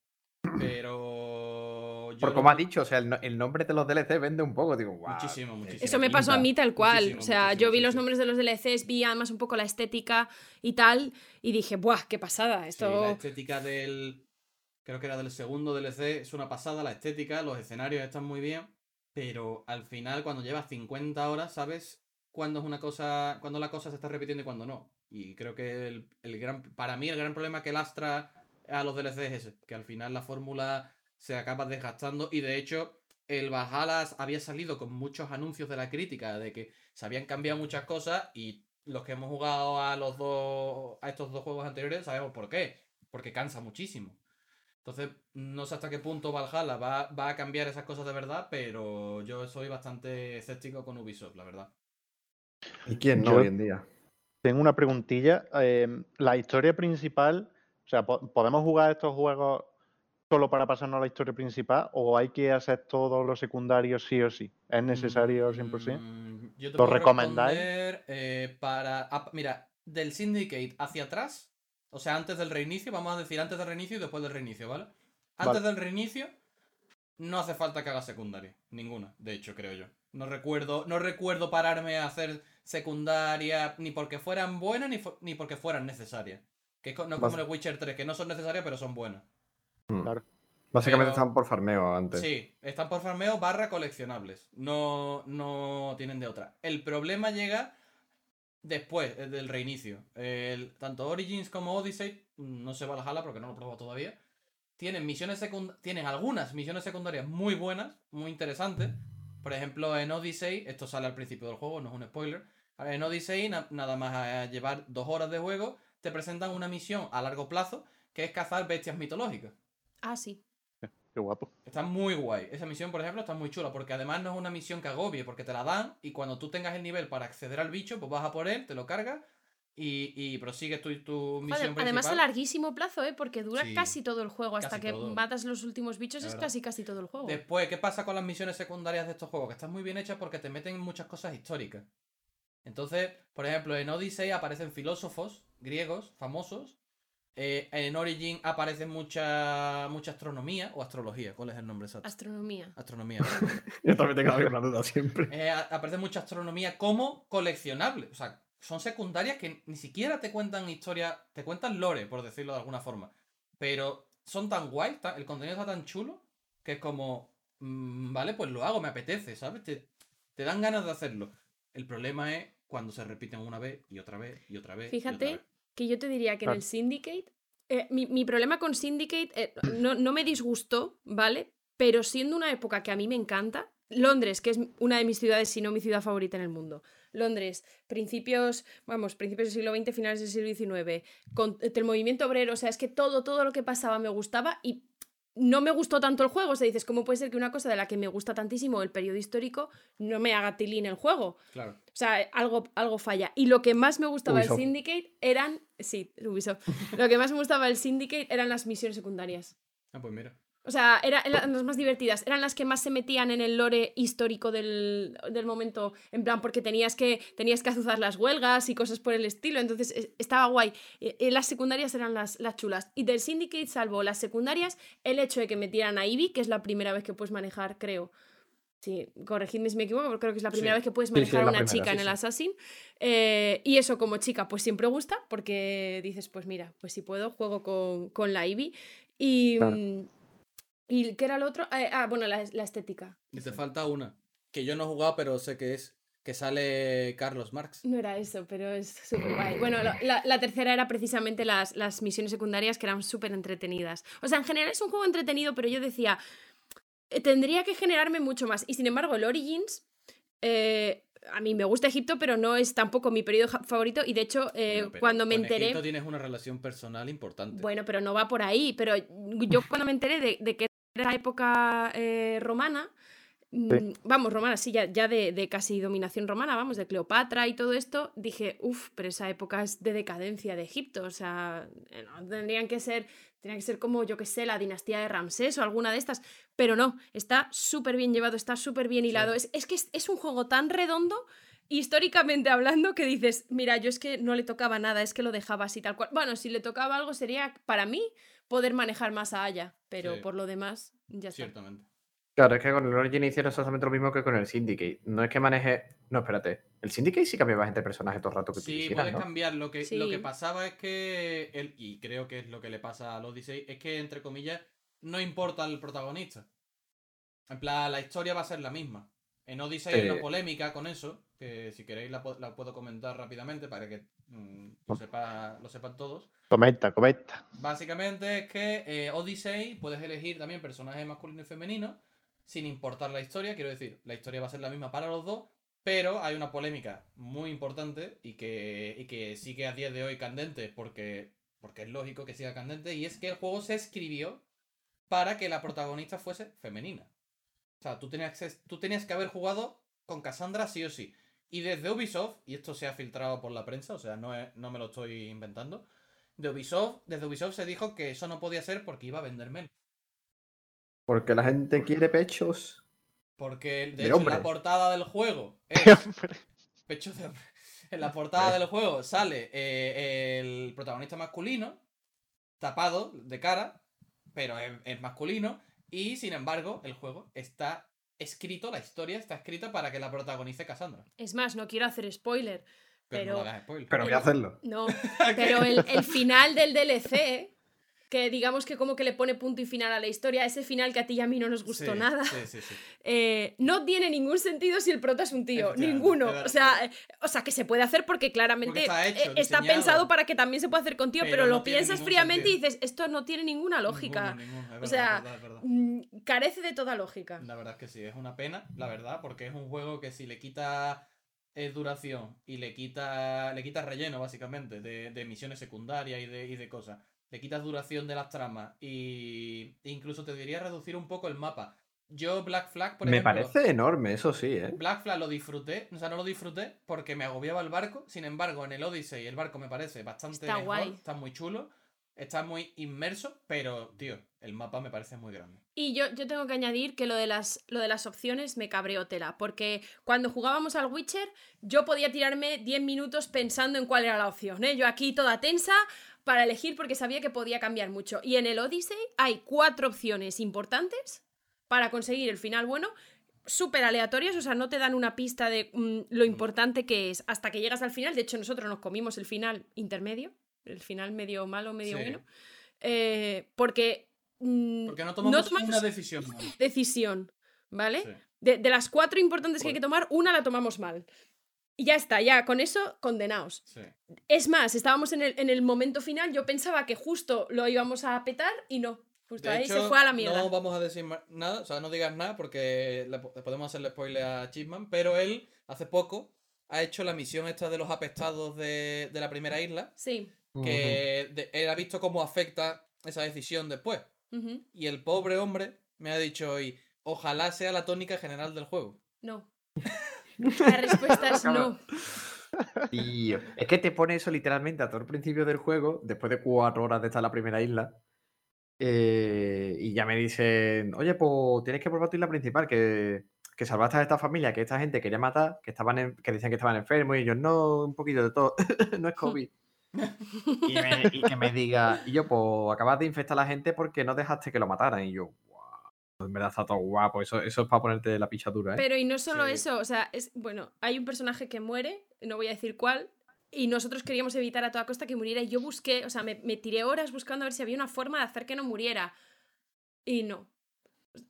Pero. yo Por como has dicho, o sea, el, no- el nombre de los DLC vende un poco. Digo, guau. Muchísimo, eh, muchísimo. Eso me pasó a mí tal cual. Muchísimo, o sea, muchísimo, yo vi sí, los sí. nombres de los DLCs, vi además un poco la estética y tal, y dije, ¡buah, qué pasada! Sí, Esto. la estética del. Creo que era del segundo DLC, es una pasada, la estética, los escenarios están muy bien, pero al final, cuando llevas 50 horas, sabes cuándo es una cosa. cuándo la cosa se está repitiendo y cuándo no. Y creo que el, el gran. Para mí, el gran problema que lastra a los DLC es ese, que al final la fórmula se acaba desgastando y de hecho. El Valhalla había salido con muchos anuncios de la crítica de que se habían cambiado muchas cosas y los que hemos jugado a los dos a estos dos juegos anteriores sabemos por qué, porque cansa muchísimo. Entonces, no sé hasta qué punto Valhalla va, va a cambiar esas cosas de verdad, pero yo soy bastante escéptico con Ubisoft, la verdad. ¿Y quién no Yo- hoy en día? Tengo una preguntilla. eh, la historia principal, o sea, po- ¿podemos jugar estos juegos solo para pasarnos a la historia principal o hay que hacer todos los secundarios sí o sí? ¿Es necesario 100%? Mm, Yo te ¿Lo puedo recomendáis? eh, para. mira, del Syndicate hacia atrás, o sea, antes del reinicio, vamos a decir antes del reinicio y después del reinicio, ¿vale? Antes Vale. del reinicio, no hace falta que haga secundaria. Ninguna, de hecho, creo yo. No recuerdo, no recuerdo pararme a hacer secundaria ni porque fueran buenas ni, fu- ni porque fueran necesarias. Que es co- no como Vas- en el Witcher 3, que no son necesarias pero son buenas. Mm. Claro. Básicamente Pero- están por farmeo antes. Sí, están por farmeo barra coleccionables. No, no tienen de otra. El problema llega después del reinicio. Tanto Origins como Odyssey, no se va a la jala porque no lo he probado todavía. Tienen misiones. Tienen algunas misiones secundarias muy buenas, muy interesantes. Por ejemplo, en Odyssey, esto sale al principio del juego, no es un spoiler. En Odyssey, na- nada más llevar dos horas de juego, te presentan una misión a largo plazo que es cazar bestias mitológicas. Ah, sí. Qué guapo. Está muy guay. Esa misión, por ejemplo, está muy chula, porque además no es una misión que agobie, porque te la dan y cuando tú tengas el nivel para acceder al bicho, pues vas a por él, te lo cargas y, y prosigues tu, tu misión Joder, principal. además a larguísimo plazo, ¿eh? Porque dura Sí. casi todo el juego. Hasta que todo. matas los últimos bichos Es es verdad. casi casi todo el juego. Después, ¿qué pasa con las misiones secundarias de estos juegos? Que están muy bien hechas porque te meten muchas cosas históricas. Entonces, por ejemplo, en Odyssey aparecen filósofos griegos famosos. Eh, en Origin aparece mucha, mucha astronomía o astrología. ¿Cuál es el nombre exacto? Astronomía. Astronomía. Yo también tengo la misma duda siempre. Eh, aparece mucha astronomía como coleccionable. O sea, son secundarias que ni siquiera te cuentan historia, te cuentan lore, por decirlo de alguna forma. Pero son tan guay, el contenido está tan chulo, que es como, mm, vale, pues lo hago, me apetece, ¿sabes? Te, te dan ganas de hacerlo. El problema es cuando se repiten una vez y otra vez y otra vez. y otra Fíjate vez. Que yo te diría que en el Syndicate. eh, mi, mi problema con Syndicate eh, no, no me disgustó, ¿vale? Pero siendo una época que a mí me encanta, Londres, que es una de mis ciudades, si no mi ciudad favorita en el mundo. Londres, principios, vamos, principios del siglo XX, finales del siglo XIX, con el movimiento obrero, o sea, es que todo, todo lo que pasaba me gustaba y no me gustó tanto el juego. O sea, dices, ¿cómo puede ser que una cosa de la que me gusta tantísimo el periodo histórico no me haga tilín el juego? Claro. O sea, algo, algo falla. Y lo que más me gustaba del. Syndicate eran. Sí, Ubisoft. Lo que más me gustaba del Syndicate eran las misiones secundarias. Ah, pues mira. O sea, era- eran las más divertidas. Eran las que más se metían en el lore histórico del, del momento. En plan, porque tenías que, tenías que azuzar las huelgas y cosas por el estilo. Entonces es- estaba guay. Eh, eh, las secundarias eran las, las chulas. Y del Syndicate, salvo las secundarias, el hecho de que metieran a Ivy, que es la primera vez que puedes manejar, creo. Sí, corregidme si me equivoco, pero creo que es la primera Sí. vez que puedes sí, manejar a una primera, chica en el. Assassin. Eh, y eso como chica, pues siempre gusta, porque dices, pues mira, pues si puedo, juego con, con la Ivy. Y, Claro. ¿Y qué era lo otro? Eh, ah, bueno, la, la estética. Y te falta una, que yo no he jugado, pero sé que es, que sale Carlos Marx. No era eso, pero es súper guay. Bueno, la, la- la tercera era precisamente las, las misiones secundarias que eran súper entretenidas. O sea, en general es un juego entretenido, pero yo decía, eh, tendría que generarme mucho más. Y sin embargo, el Origins, eh, a mí me gusta Egipto, pero no es tampoco mi periodo favorito. Y de hecho, eh, Bueno, cuando me con enteré... Egipto tienes una relación personal importante. Bueno, pero no va por ahí. Pero yo cuando me enteré de, de que era época eh, romana, mm, vamos, romana, sí, ya, ya de, de casi dominación romana, vamos, de Cleopatra y todo esto, dije, uff, pero esa época es de decadencia de Egipto. O sea, eh, no, tendrían que ser, tendría que ser como, yo que sé, la dinastía de Ramsés o alguna de estas. Pero no, está súper bien llevado, está súper bien hilado. Es, es que es, es un juego tan redondo históricamente hablando que dices, mira, yo es que no le tocaba nada, es que lo dejaba así tal cual. Bueno, si le tocaba algo sería para mí poder manejar más a Aya, pero Sí. por lo demás ya está. Ciertamente. Claro, es que con el Origin hicieron exactamente lo mismo que con el Syndicate. No es que maneje. No, espérate. El Syndicate sí cambiabas entre personajes todo el rato que tú Sí, quisieras, puedes ¿no? cambiar. Lo que, lo que pasaba es que, el, y creo que es lo que le pasa al Odyssey, es que, entre comillas, no importa el protagonista. En plan, la historia va a ser la misma. En Odyssey hay Sí. una polémica con eso, que si queréis la, puedo comentar rápidamente para que mm, lo, sepa, lo sepan todos. Comenta, comenta. Básicamente es que eh, Odyssey puedes elegir también personajes masculino y femenino, sin importar la historia. Quiero decir, la historia va a ser la misma para los dos, pero hay una polémica muy importante y que, y que sigue a día de hoy candente porque, porque es lógico que siga candente, y es que el juego se escribió para que la protagonista fuese femenina. O sea, tú tenías, que- tú tenías que haber jugado con Cassandra sí o sí. Y desde Ubisoft, y esto se ha filtrado por la prensa, o sea, no, es- no me lo estoy inventando, de Ubisoft, desde Ubisoft se dijo que eso no podía ser porque iba a vender menos. Porque la gente quiere pechos. Porque de, De hecho, en hombre. la portada del juego es pecho de hombre. En la portada del juego sale eh, el protagonista masculino, tapado de cara, pero es, es masculino. Y sin embargo, el juego está escrito, la historia está escrita para que la protagonice Cassandra. Es más, no quiero hacer spoiler, Pero, Pero- no hagas spoiler. Pero voy a hacerlo. no, pero el, el final del DLC que digamos que como que le pone punto y final a la historia, ese final que a ti y a mí no nos gustó Sí, nada. Sí, sí, sí. eh, no tiene ningún sentido si el prota es un tío, ninguno. es verdad. O sea, eh, o sea, que se puede hacer porque claramente Porque está hecho, eh, está diseñado. pensado para que también se pueda hacer con tío, Pero pero, no lo piensas fríamente y dices, esto no tiene ninguna lógica. Ninguno, ninguno, es o verdad, sea, es verdad, es verdad. mm, carece de toda lógica. La verdad es que sí, es una pena, la verdad, porque es un juego que si le quita eh, duración y le quita le quita relleno, básicamente, de, de misiones secundarias y de, y de cosas, le quitas duración de las tramas y e incluso te diría reducir un poco el mapa. Yo Black Flag, por Me ejemplo, parece enorme, eso sí, ¿eh? Black Flag lo disfruté, o sea, no lo disfruté porque me agobiaba el barco. Sin embargo, en el Odyssey el barco me parece bastante Está mejor, guay. está muy chulo, está muy inmerso, pero, tío, el mapa me parece muy grande. Y yo, yo tengo que añadir que lo de, las, lo de las opciones me cabreó tela, porque cuando jugábamos al Witcher yo podía tirarme 10 minutos pensando en cuál era la opción. ¿eh? Yo aquí toda tensa para elegir porque sabía que podía cambiar mucho. Y en el Odyssey hay cuatro opciones importantes para conseguir el final bueno, súper aleatorias, o sea, no te dan una pista de mm, lo importante que es hasta que llegas al final. De hecho, nosotros nos comimos el final intermedio, el final medio malo, medio Sí. bueno, eh, porque... mm, Porque no tomamos, tomamos una decisión. mal. decisión, ¿vale? Sí. De, de las cuatro importantes que hay que tomar, una la tomamos mal. Y ya está, ya con eso condenados. Sí. Es más, estábamos en el, en el momento final, yo pensaba que justo lo íbamos a petar y no. Justo De ahí hecho, se fue a la mierda. No vamos a decir nada, o sea, no digas nada porque le po- podemos hacerle spoiler a Chipman, pero él hace poco ha hecho la misión esta de los apestados de, de la primera isla, Sí. que de- él ha visto cómo afecta esa decisión después. Y el pobre hombre me ha dicho hoy, ojalá sea la tónica general del juego. No. La respuesta es no. Tío, es que te pone eso literalmente a todo el principio del juego, después de cuatro horas de estar en la primera isla. eh, y ya me dicen, oye, pues tienes que probar tu isla principal, que, que salvaste a esta familia, que esta gente quería matar, que estaban en- que decían que estaban enfermos, y yo, no, un poquito de todo, no es COVID. y, y que me diga, y yo, pues acabas de infectar a la gente porque no dejaste que lo mataran. Y yo, en verdad está todo guapo, eso, eso es para ponerte la pichadura, ¿eh? Pero y no solo Sí. eso, o sea, es bueno, hay un personaje que muere, no voy a decir cuál, y nosotros queríamos evitar a toda costa que muriera. Y yo busqué, o sea, me, me tiré horas buscando a ver si había una forma de hacer que no muriera. Y no.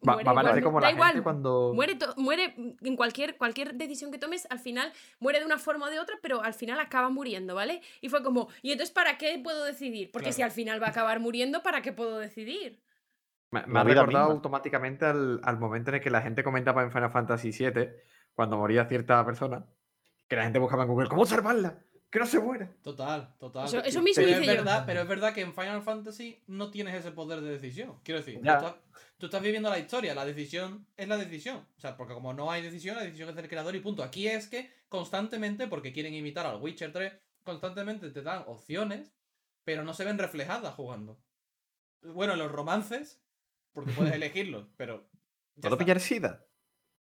Va, va a parecer igual, como da la igual. gente cuando... Muere, to- muere en cualquier, cualquier decisión que tomes, al final muere de una forma o de otra, pero al final acaba muriendo, ¿vale? Y fue como, ¿y entonces para qué puedo decidir? Porque si Claro. al final va a acabar muriendo, ¿para qué puedo decidir? Me, me ha recordado misma. automáticamente al, al momento en el que la gente comentaba en Final Fantasy VII, cuando moría cierta persona, que la gente buscaba en Google, ¿cómo salvarla? Que no se muera. Total, total. Eso, eso mismo Pero es yo. verdad, pero es verdad que en Final Fantasy no tienes ese poder de decisión. Quiero decir, tú Ya. estás, tú estás viviendo la historia, la decisión es la decisión. O sea, porque como no hay decisión, la decisión es del creador y punto. Aquí es que constantemente, porque quieren imitar al Witcher 3, constantemente te dan opciones, pero no se ven reflejadas jugando. Bueno, en los romances, porque puedes elegirlos, pero. ¿Puedo pillar sida?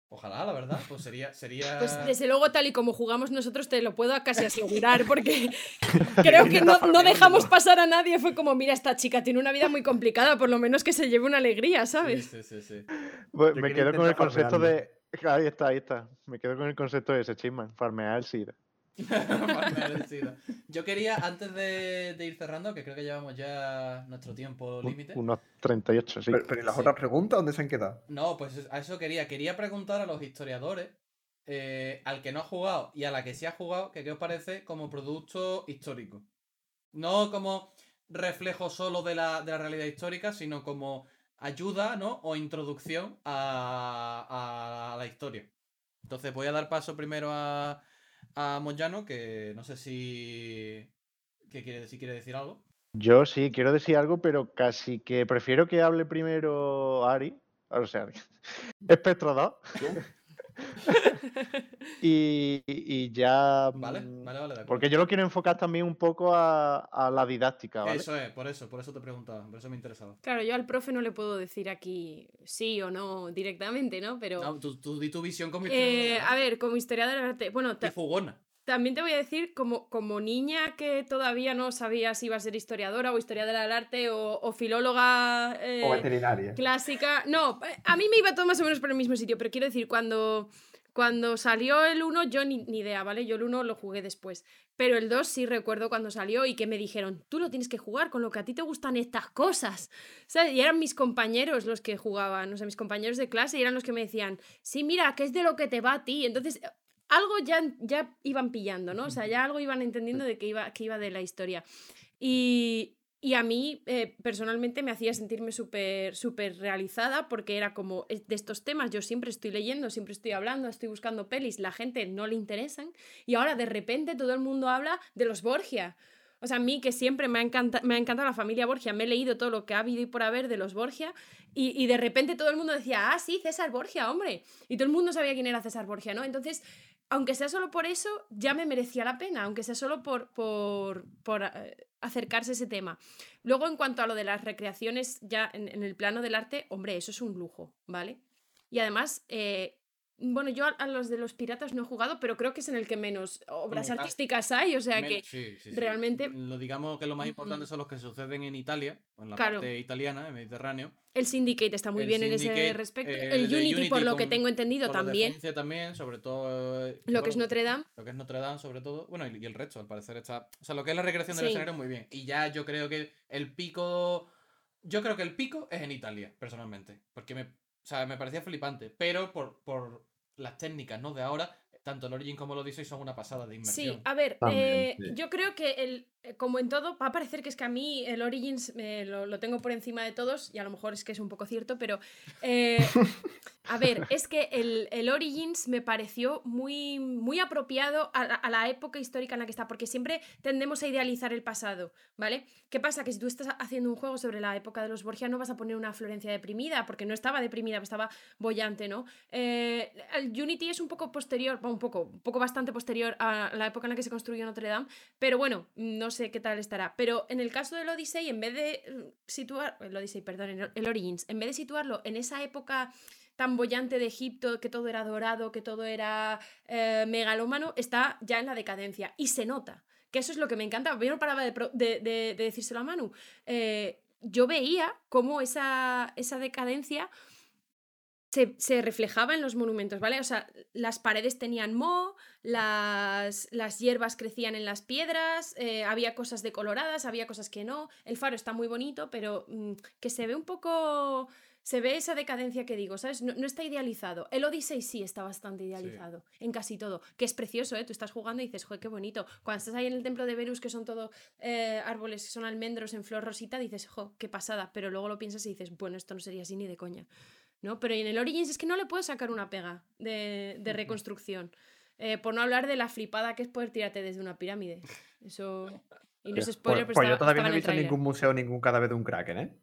Ojalá, la verdad, pues sería. sería... Pues desde luego, tal y como jugamos nosotros, te lo puedo casi asegurar, porque creo que no, no dejamos pasar a nadie. Fue como, mira, esta chica tiene una vida muy complicada, por lo menos que se lleve una alegría, ¿sabes? sí, sí, sí. Pues me quedo con el concepto de. Ahí está, ahí está. Me quedo con el concepto de ese chisman, farmear el SIDA. Yo quería, antes de, de ir cerrando, que creo que llevamos ya nuestro tiempo límite. Unos 38, sí. Pero, pero ¿y las Sí. otras preguntas dónde se han quedado? No, pues a eso quería. Quería preguntar a los historiadores, eh, al que no ha jugado y a la que sí ha jugado, que qué os parece como producto histórico. No como reflejo solo de la, de la realidad histórica, sino como ayuda, ¿no? O introducción a, a la historia. Entonces voy a dar paso primero a, a Moyano, que no sé si, que quiere, si quiere decir algo. Yo sí quiero decir algo, pero casi que prefiero que hable primero Ari. O sea, Ari. Espectro 2. y, y ya. Vale, mm, vale, vale. de acuerdo. Porque yo lo quiero enfocar también un poco a, a la didáctica, ¿vale? Eso es, por eso, por eso te preguntaba, por eso me interesaba. Claro, yo al profe no le puedo decir aquí sí o no directamente, ¿no? Pero. No, tú, tú di tu visión como eh, historiadora. a ver, como historiador del arte. Bueno, ta- Y fugona. También te voy a decir, como, como niña que todavía no sabía si iba a ser historiadora o historiadora del arte o, o filóloga. eh, O veterinaria. clásica. No, a mí me iba todo más o menos por el mismo sitio, pero quiero decir, cuando, cuando salió el 1 yo ni, ni idea, ¿vale? Yo el 1 lo jugué después. Pero el 2 sí recuerdo cuando salió y que me dijeron, tú lo tienes que jugar con lo que a ti te gustan estas cosas. ¿Sabes? Y eran mis compañeros los que jugaban, o sea, mis compañeros de clase y eran los que me decían, sí, mira, que es de lo que te va a ti. Entonces, algo ya, ya iban pillando, ¿no? O sea, ya algo iban entendiendo de que iba, que iba de la historia. Y, y a mí, eh, personalmente, me hacía sentirme súper súper realizada porque era como eh, de estos temas, yo siempre estoy leyendo, siempre estoy hablando, estoy buscando pelis, la gente no le interesan y ahora de repente todo el mundo habla de los Borgia. O sea, a mí que siempre me ha, encanta- me ha encantado la familia Borgia, me he leído todo lo que ha habido y por haber de los Borgia y, y de repente todo el mundo decía, ah, sí, César Borgia, hombre. Y todo el mundo sabía quién era César Borgia, ¿no? Entonces, aunque sea solo por eso, ya me merecía la pena, aunque sea solo por, por, por eh, acercarse a ese tema. Luego, en cuanto a lo de las recreaciones, ya en, el plano del arte, hombre, eso es un lujo, ¿vale? Y además, eh, bueno, yo a, a los de los piratas no he jugado, pero creo que es en el que menos obras Como tal. artísticas hay, o sea que sí, sí, realmente- Lo digamos que lo más importante son los que suceden en Italia, en la Claro. parte italiana, en Mediterráneo. el Syndicate está muy El bien en ese respecto. eh, el Unity, por lo que tengo entendido, también. También, sobre todo. eh, Lo que es Notre Dame. Lo que es Notre Dame, sobre todo. Bueno, y y el resto, al parecer está. O sea, lo que es la recreación del Sí. escenario, muy bien. Y ya yo creo que el pico. Yo creo que el pico es en Italia, personalmente. Porque me, o sea, me parecía flipante. Pero por, por las técnicas, ¿no? De ahora, tanto el Origin como lo Odyssey son una pasada de inmersión. Sí, a ver, También, eh, sí. yo creo que el, como en todo, va a parecer que es que a mí el Origins eh, lo, lo tengo por encima de todos, y a lo mejor es que es un poco cierto, pero eh, a ver, es que el, el Origins me pareció muy, muy apropiado a, la- a la época histórica en la que está, porque siempre tendemos a idealizar el pasado, ¿vale? ¿Qué pasa? Que si tú estás haciendo un juego sobre la época de los Borgia, no vas a poner una Florencia deprimida, porque no estaba deprimida, estaba bollante, ¿no? Eh, el Unity es un poco posterior, un poco, un poco bastante posterior a la época en la que se construyó Notre Dame, pero bueno, no sé qué tal estará. Pero en el caso del Odyssey, en vez de mm, situar, el Odyssey, perdón, el- Origins, en vez de situarlo en esa época tan bollante de Egipto, que todo era dorado, que todo era eh, megalómano, está ya en la decadencia y se nota. Que eso es lo que me encanta. Yo no paraba de- de- de decírselo a Manu. Eh, yo veía cómo esa, esa decadencia se, se reflejaba en los monumentos, ¿vale? O sea, las paredes tenían moho, las, las hierbas crecían en las piedras, eh, había cosas decoloradas, había cosas que no. El faro está muy bonito, pero mm, que se ve un poco. Se ve esa decadencia que digo, ¿sabes? No, no está idealizado. El Odyssey sí está bastante idealizado, en casi todo. Que es precioso, ¿eh? Tú estás jugando y dices, joder, qué bonito. Cuando estás ahí en el templo de Venus, que son todo eh, árboles, que son almendros en flor rosita, dices, jo, qué pasada. Pero luego lo piensas y dices, bueno, esto no sería así ni de coña. ¿No? Pero en el Origins es que no le puedes sacar una pega de, de reconstrucción. Eh, por no hablar de la flipada que es poder tirarte desde una pirámide. Eso. Y no es Pues, spoiler, pues pero yo estaba- todavía no he visto ningún museo, ningún cadáver de un kraken, ¿eh?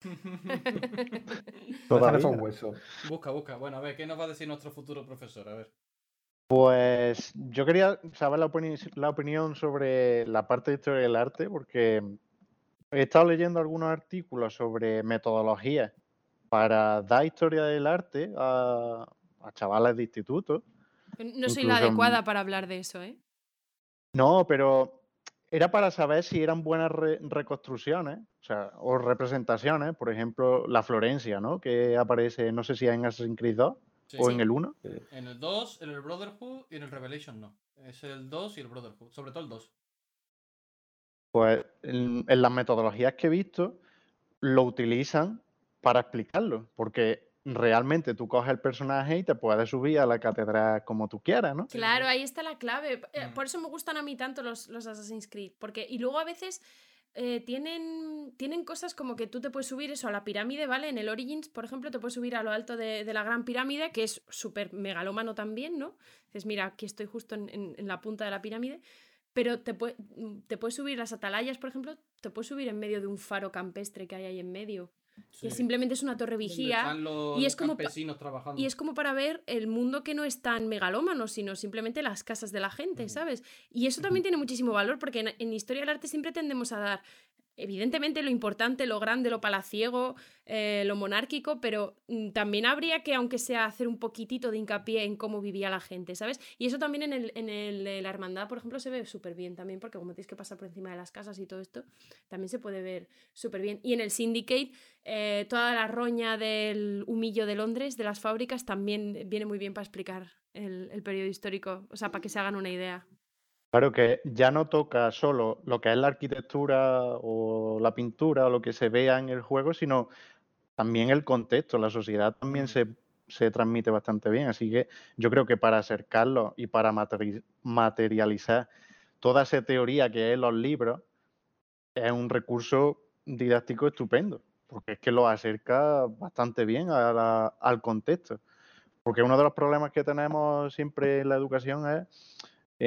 Todavía. Fue un hueso. busca, busca. Bueno, a ver, ¿qué nos va a decir nuestro futuro profesor? A ver. Pues yo quería saber la, opini- la opinión sobre la parte de historia del arte, porque he estado leyendo algunos artículos sobre metodologías para dar historia del arte a, a chavales de instituto. No soy la adecuada para hablar de eso, ¿eh? No, pero era para saber si eran buenas re- reconstrucciones, o sea, o representaciones, por ejemplo, la Florencia, ¿no? Que aparece, no sé si en Assassin's Creed 2 Sí, o sí. en el 1. En el 2, en el Brotherhood y en el Revelation no. Es el 2 y el Brotherhood. Sobre todo el 2. Pues en, en las metodologías que he visto, lo utilizan para explicarlo, porque realmente tú coges el personaje y te puedes subir a la catedral como tú quieras, ¿no? Claro, ahí está la clave. Eh, Mm. Por eso me gustan a mí tanto los, los Assassin's Creed. Porque, y luego a veces eh, tienen, tienen cosas como que tú te puedes subir eso a la pirámide, ¿vale? En el Origins, por ejemplo, te puedes subir a lo alto de, de la Gran Pirámide, que es súper megalómano también, ¿no? Dices, mira, aquí estoy justo en, en- en la punta de la pirámide. Pero te, te puedes subir las atalayas, por ejemplo, te puedes subir en medio de un faro campestre que hay ahí en medio. Que simplemente es una torre vigía. y es como trabajando. Y es como para ver el mundo que no es tan megalómano, sino simplemente las casas de la gente. ¿sabes? Y eso también tiene muchísimo valor porque en, en historia del arte siempre tendemos a dar evidentemente lo importante, lo grande, lo palaciego, eh, lo monárquico, pero mm, también habría que, aunque sea, hacer un poquitito de hincapié en cómo vivía la gente, ¿sabes? Y eso también en, el, en el- la hermandad, por ejemplo, se ve súper bien también, porque como tienes que pasar por encima de las casas y todo esto, también se puede ver súper bien. Y en el Syndicate, eh, toda la roña del humillo de Londres, de las fábricas, también viene muy bien para explicar el, el periodo histórico, o sea, para que se hagan una idea. Claro que ya no toca solo lo que es la arquitectura o la pintura o lo que se vea en el juego, sino también el contexto, la sociedad también se, se transmite bastante bien. Así que yo creo que para acercarlo y para materi- materializar toda esa teoría que es los libros, es un recurso didáctico estupendo, porque es que lo acerca bastante bien a la- al contexto. Porque uno de los problemas que tenemos siempre en la educación es,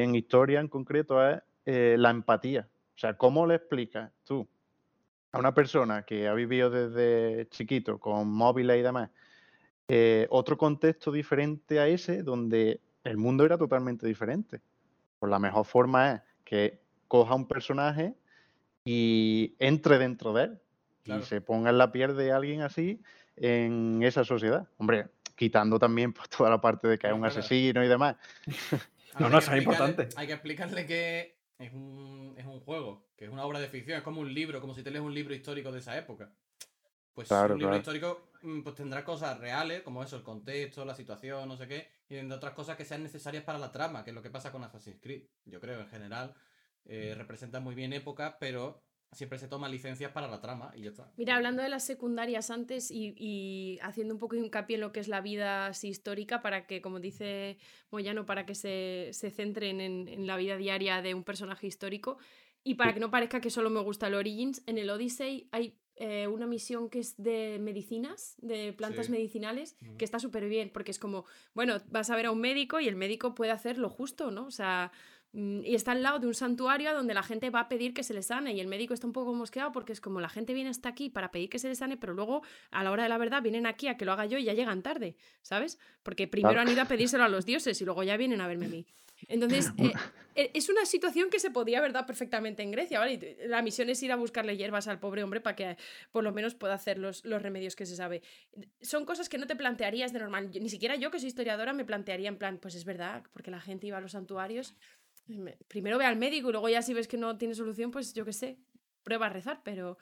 en historia en concreto, es eh, la empatía. O sea, ¿cómo le explicas tú a una persona que ha vivido desde chiquito con móviles y demás eh, otro contexto diferente a ese donde el mundo era totalmente diferente? Pues la mejor forma es que coja un personaje y entre dentro de él Claro. y se ponga en la piel de alguien así en esa sociedad. Hombre, quitando también pues, toda la parte de que es un asesino y demás. No, no, eso es importante. Hay que explicarle que es un, es un juego, que es una obra de ficción, es como un libro, como si te lees un libro histórico de esa época. Pues Claro, un libro claro. histórico mm, pues tendrá cosas reales, como eso, el contexto, la situación, no sé qué, y entre otras cosas que sean necesarias para la trama, que es lo que pasa con Assassin's Creed. Yo creo, en general, eh, representa muy bien épocas, pero siempre se toma licencias para la trama y ya está. Mira, hablando de las secundarias antes y, y haciendo un poco de hincapié en lo que es la vida así histórica, para que, como dice Moyano, para que se, se centren en, en la vida diaria de un personaje histórico y para que no parezca que solo me gusta el Origins, en el Odyssey hay eh, una misión que es de medicinas, de plantas Sí. medicinales, que está súper bien, porque es como, bueno, vas a ver a un médico y el médico puede hacer lo justo, ¿no? O sea, y está al lado de un santuario donde la gente va a pedir que se le sane y el médico está un poco mosqueado porque es como la gente viene hasta aquí para pedir que se le sane, pero luego a la hora de la verdad vienen aquí a que lo haga yo y ya llegan tarde, ¿sabes? Porque primero han ido a pedírselo a los dioses y luego ya vienen a verme a mí. Entonces, eh, eh, es una situación que se podía dado perfectamente en Grecia, ¿vale? La misión es ir a buscarle hierbas al pobre hombre para que por lo menos pueda hacer los, los remedios que se sabe. Son cosas que no te plantearías de normal. Ni siquiera yo, que soy historiadora, me plantearía en plan, pues es verdad, porque la gente iba a los santuarios. Me- Primero ve al médico y luego ya si ves que no tiene solución, pues yo qué sé, prueba a rezar, pero...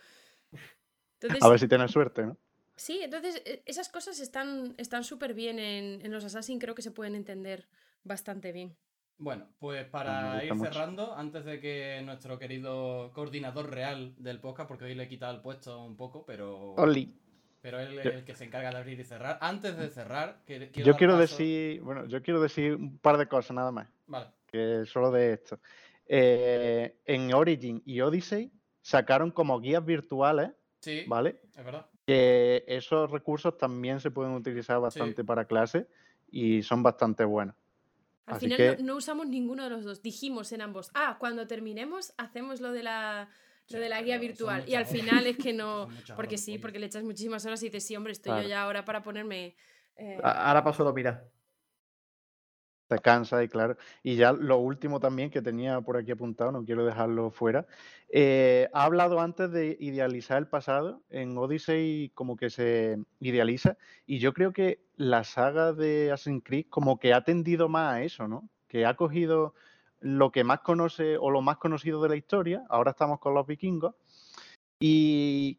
Entonces, A ver si tienes suerte, ¿no? Sí, entonces e- esas cosas están están súper bien en, en los Assassin, creo que se pueden entender bastante bien. Bueno, pues para gusta ir mucho. cerrando, antes de que nuestro querido coordinador real del podcast, porque hoy le he quitado el puesto un poco, pero, Oli. pero él es Yo- el que se encarga de abrir y cerrar. Antes de cerrar, que- quiero Yo quiero paso- decir, bueno, yo quiero decir un par de cosas nada más, Vale, que solo de esto. Eh, en Origin y Odyssey sacaron como guías virtuales, sí, ¿vale? es verdad. Que esos recursos también se pueden utilizar bastante para clase y son bastante buenos. Al Así final que- no, no usamos ninguno de los dos, dijimos en ambos, ah, cuando terminemos hacemos lo de la, lo de la guía virtual. Y al final es que no, porque sí, porque le echas muchísimas horas y dices, sí, hombre, estoy Claro. yo ya ahora para ponerme... eh, A- Ahora paso lo mira. Te cansa y claro. Y ya lo último también que tenía por aquí apuntado, no quiero dejarlo fuera. eh, ha hablado antes de idealizar el pasado. En Odyssey como que se idealiza. Y yo creo que la saga de Assassin's Creed como que ha tendido más a eso, ¿no? Que ha cogido lo que más conoce o lo más conocido de la historia. Ahora estamos con los vikingos. Y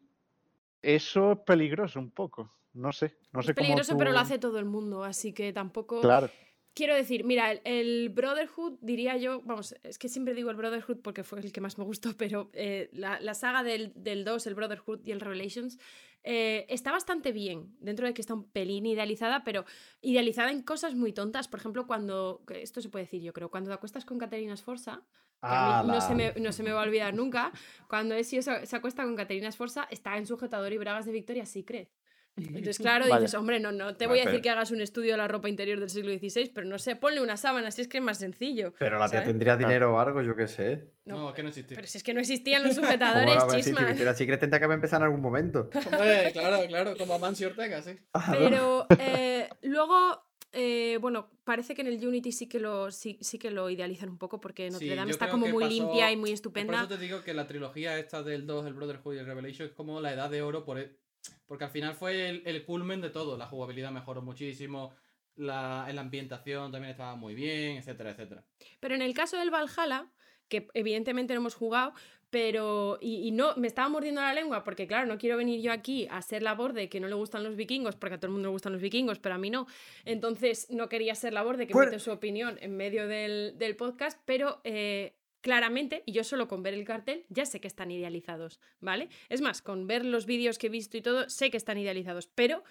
eso es peligroso un poco. No sé. No sé es cómo peligroso, pero lo hace todo el mundo, así que tampoco... Claro. Quiero decir, mira, el, el Brotherhood, diría yo, vamos, es que siempre digo el Brotherhood porque fue el que más me gustó, pero eh, la, la saga del, del 2, el Brotherhood y el Revelations, eh, está bastante bien, dentro de que está un pelín idealizada, pero idealizada en cosas muy tontas. Por ejemplo, cuando, esto se puede decir yo creo, cuando te acuestas con Caterina Sforza, que a mí no, se me, no se me va a olvidar nunca, cuando Ezio se, se acuesta con Caterina Sforza, está en sujetador y bragas de Victoria's Secret. Entonces, claro, dices, hombre, no, no te Vale, voy a decir pero- que hagas un estudio de la ropa interior del siglo XVI, pero no sé, ponle una sábana, si es que es más sencillo. Pero la tía ¿sabes? tendría dinero o algo, yo qué sé. No, No, es que no existe. Pero si es que no existían los ¿Cómo sujetadores, no va a decir que chismas. Victoria's Secret tendría que empezado en algún momento? Hombre, claro, claro, como Amancio Ortega, sí. Pero eh, luego eh, bueno, parece que en el Unity sí que lo, sí, sí que lo idealizan un poco porque Notre Sí, Dame está como muy pasó- limpia y muy Por estupenda. eso te digo que la trilogía esta del 2, el Brotherhood y el Revelation, es como la edad de oro, por e- porque al final fue el, el culmen de todo. La jugabilidad mejoró muchísimo, la, la ambientación también estaba muy bien, etcétera, etcétera. Pero en el caso del Valhalla, que evidentemente no hemos jugado, pero. Y, y no, me estaba mordiendo la lengua, porque claro, no quiero venir yo aquí a ser labor de que no le gustan los vikingos, porque a todo el mundo le gustan los vikingos, pero a mí no. Entonces no quería ser labor de que mete su opinión en medio del, del podcast, pero. eh, Claramente, y yo solo con ver el cartel ya sé que están idealizados, ¿vale? Es más, con ver los vídeos que he visto y todo, sé que están idealizados, pero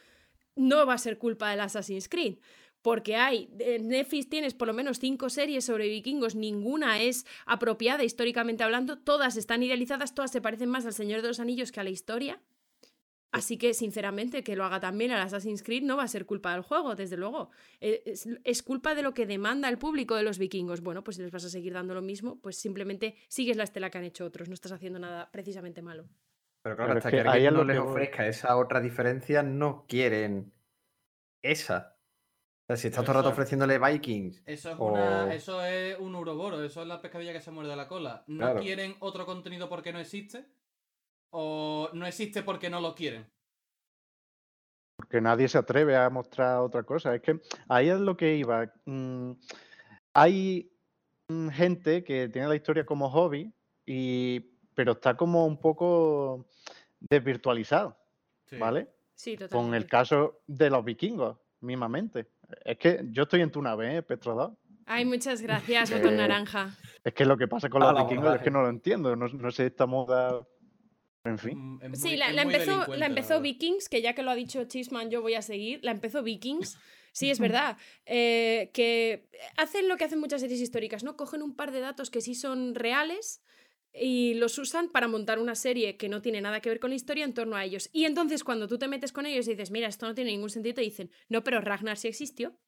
no va a ser culpa del Assassin's Creed. Porque hay, en tienes por lo menos cinco series sobre vikingos, ninguna es apropiada históricamente hablando, todas están idealizadas, todas se parecen más al Señor de los Anillos que a la historia. Así que, sinceramente, que lo haga también al Assassin's Creed no va a ser culpa del juego, desde luego. Eh, Es, es culpa de lo que demanda el público de los vikingos. Bueno, pues si les vas a seguir dando lo mismo, pues simplemente sigues la estela que han hecho otros, no estás haciendo nada precisamente malo. Pero claro, Pero es hasta que que, alguien no les que ofrezca esa otra diferencia, no quieren esa. O sea, si estás Pero todo el rato eso- ofreciéndole Vikings, Eso es, O- una, eso es un uroboro, eso es la pescadilla que se muerde la cola. ¿No Claro. quieren otro contenido porque no existe? ¿O no existe porque no lo quieren? Porque nadie se atreve a mostrar otra cosa. Es que ahí es lo que iba. Mm, hay mm, gente que tiene la historia como hobby, y, pero está como un poco desvirtualizado, Sí. ¿vale? Sí, totalmente. Con el caso de los vikingos, mismamente. Es que yo estoy en tu nave, ¿eh, Petro 2? Ay, muchas gracias, botón Eh, naranja. Es que lo que pasa con los vikingos es que no lo entiendo. No, no sé esta moda. En fin. Mm, Sí, la, empezó, la empezó. Vikings, que ya que lo ha dicho Chisman, yo voy a seguir. La empezó Vikings. Sí, es verdad. eh, que hacen lo que hacen muchas series históricas, ¿no? Cogen un par de datos que sí son reales y los usan para montar una serie que no tiene nada que ver con la historia en torno a ellos. Y entonces cuando tú te metes con ellos y dices, mira, esto no tiene ningún sentido, te dicen, no, pero Ragnar sí existió.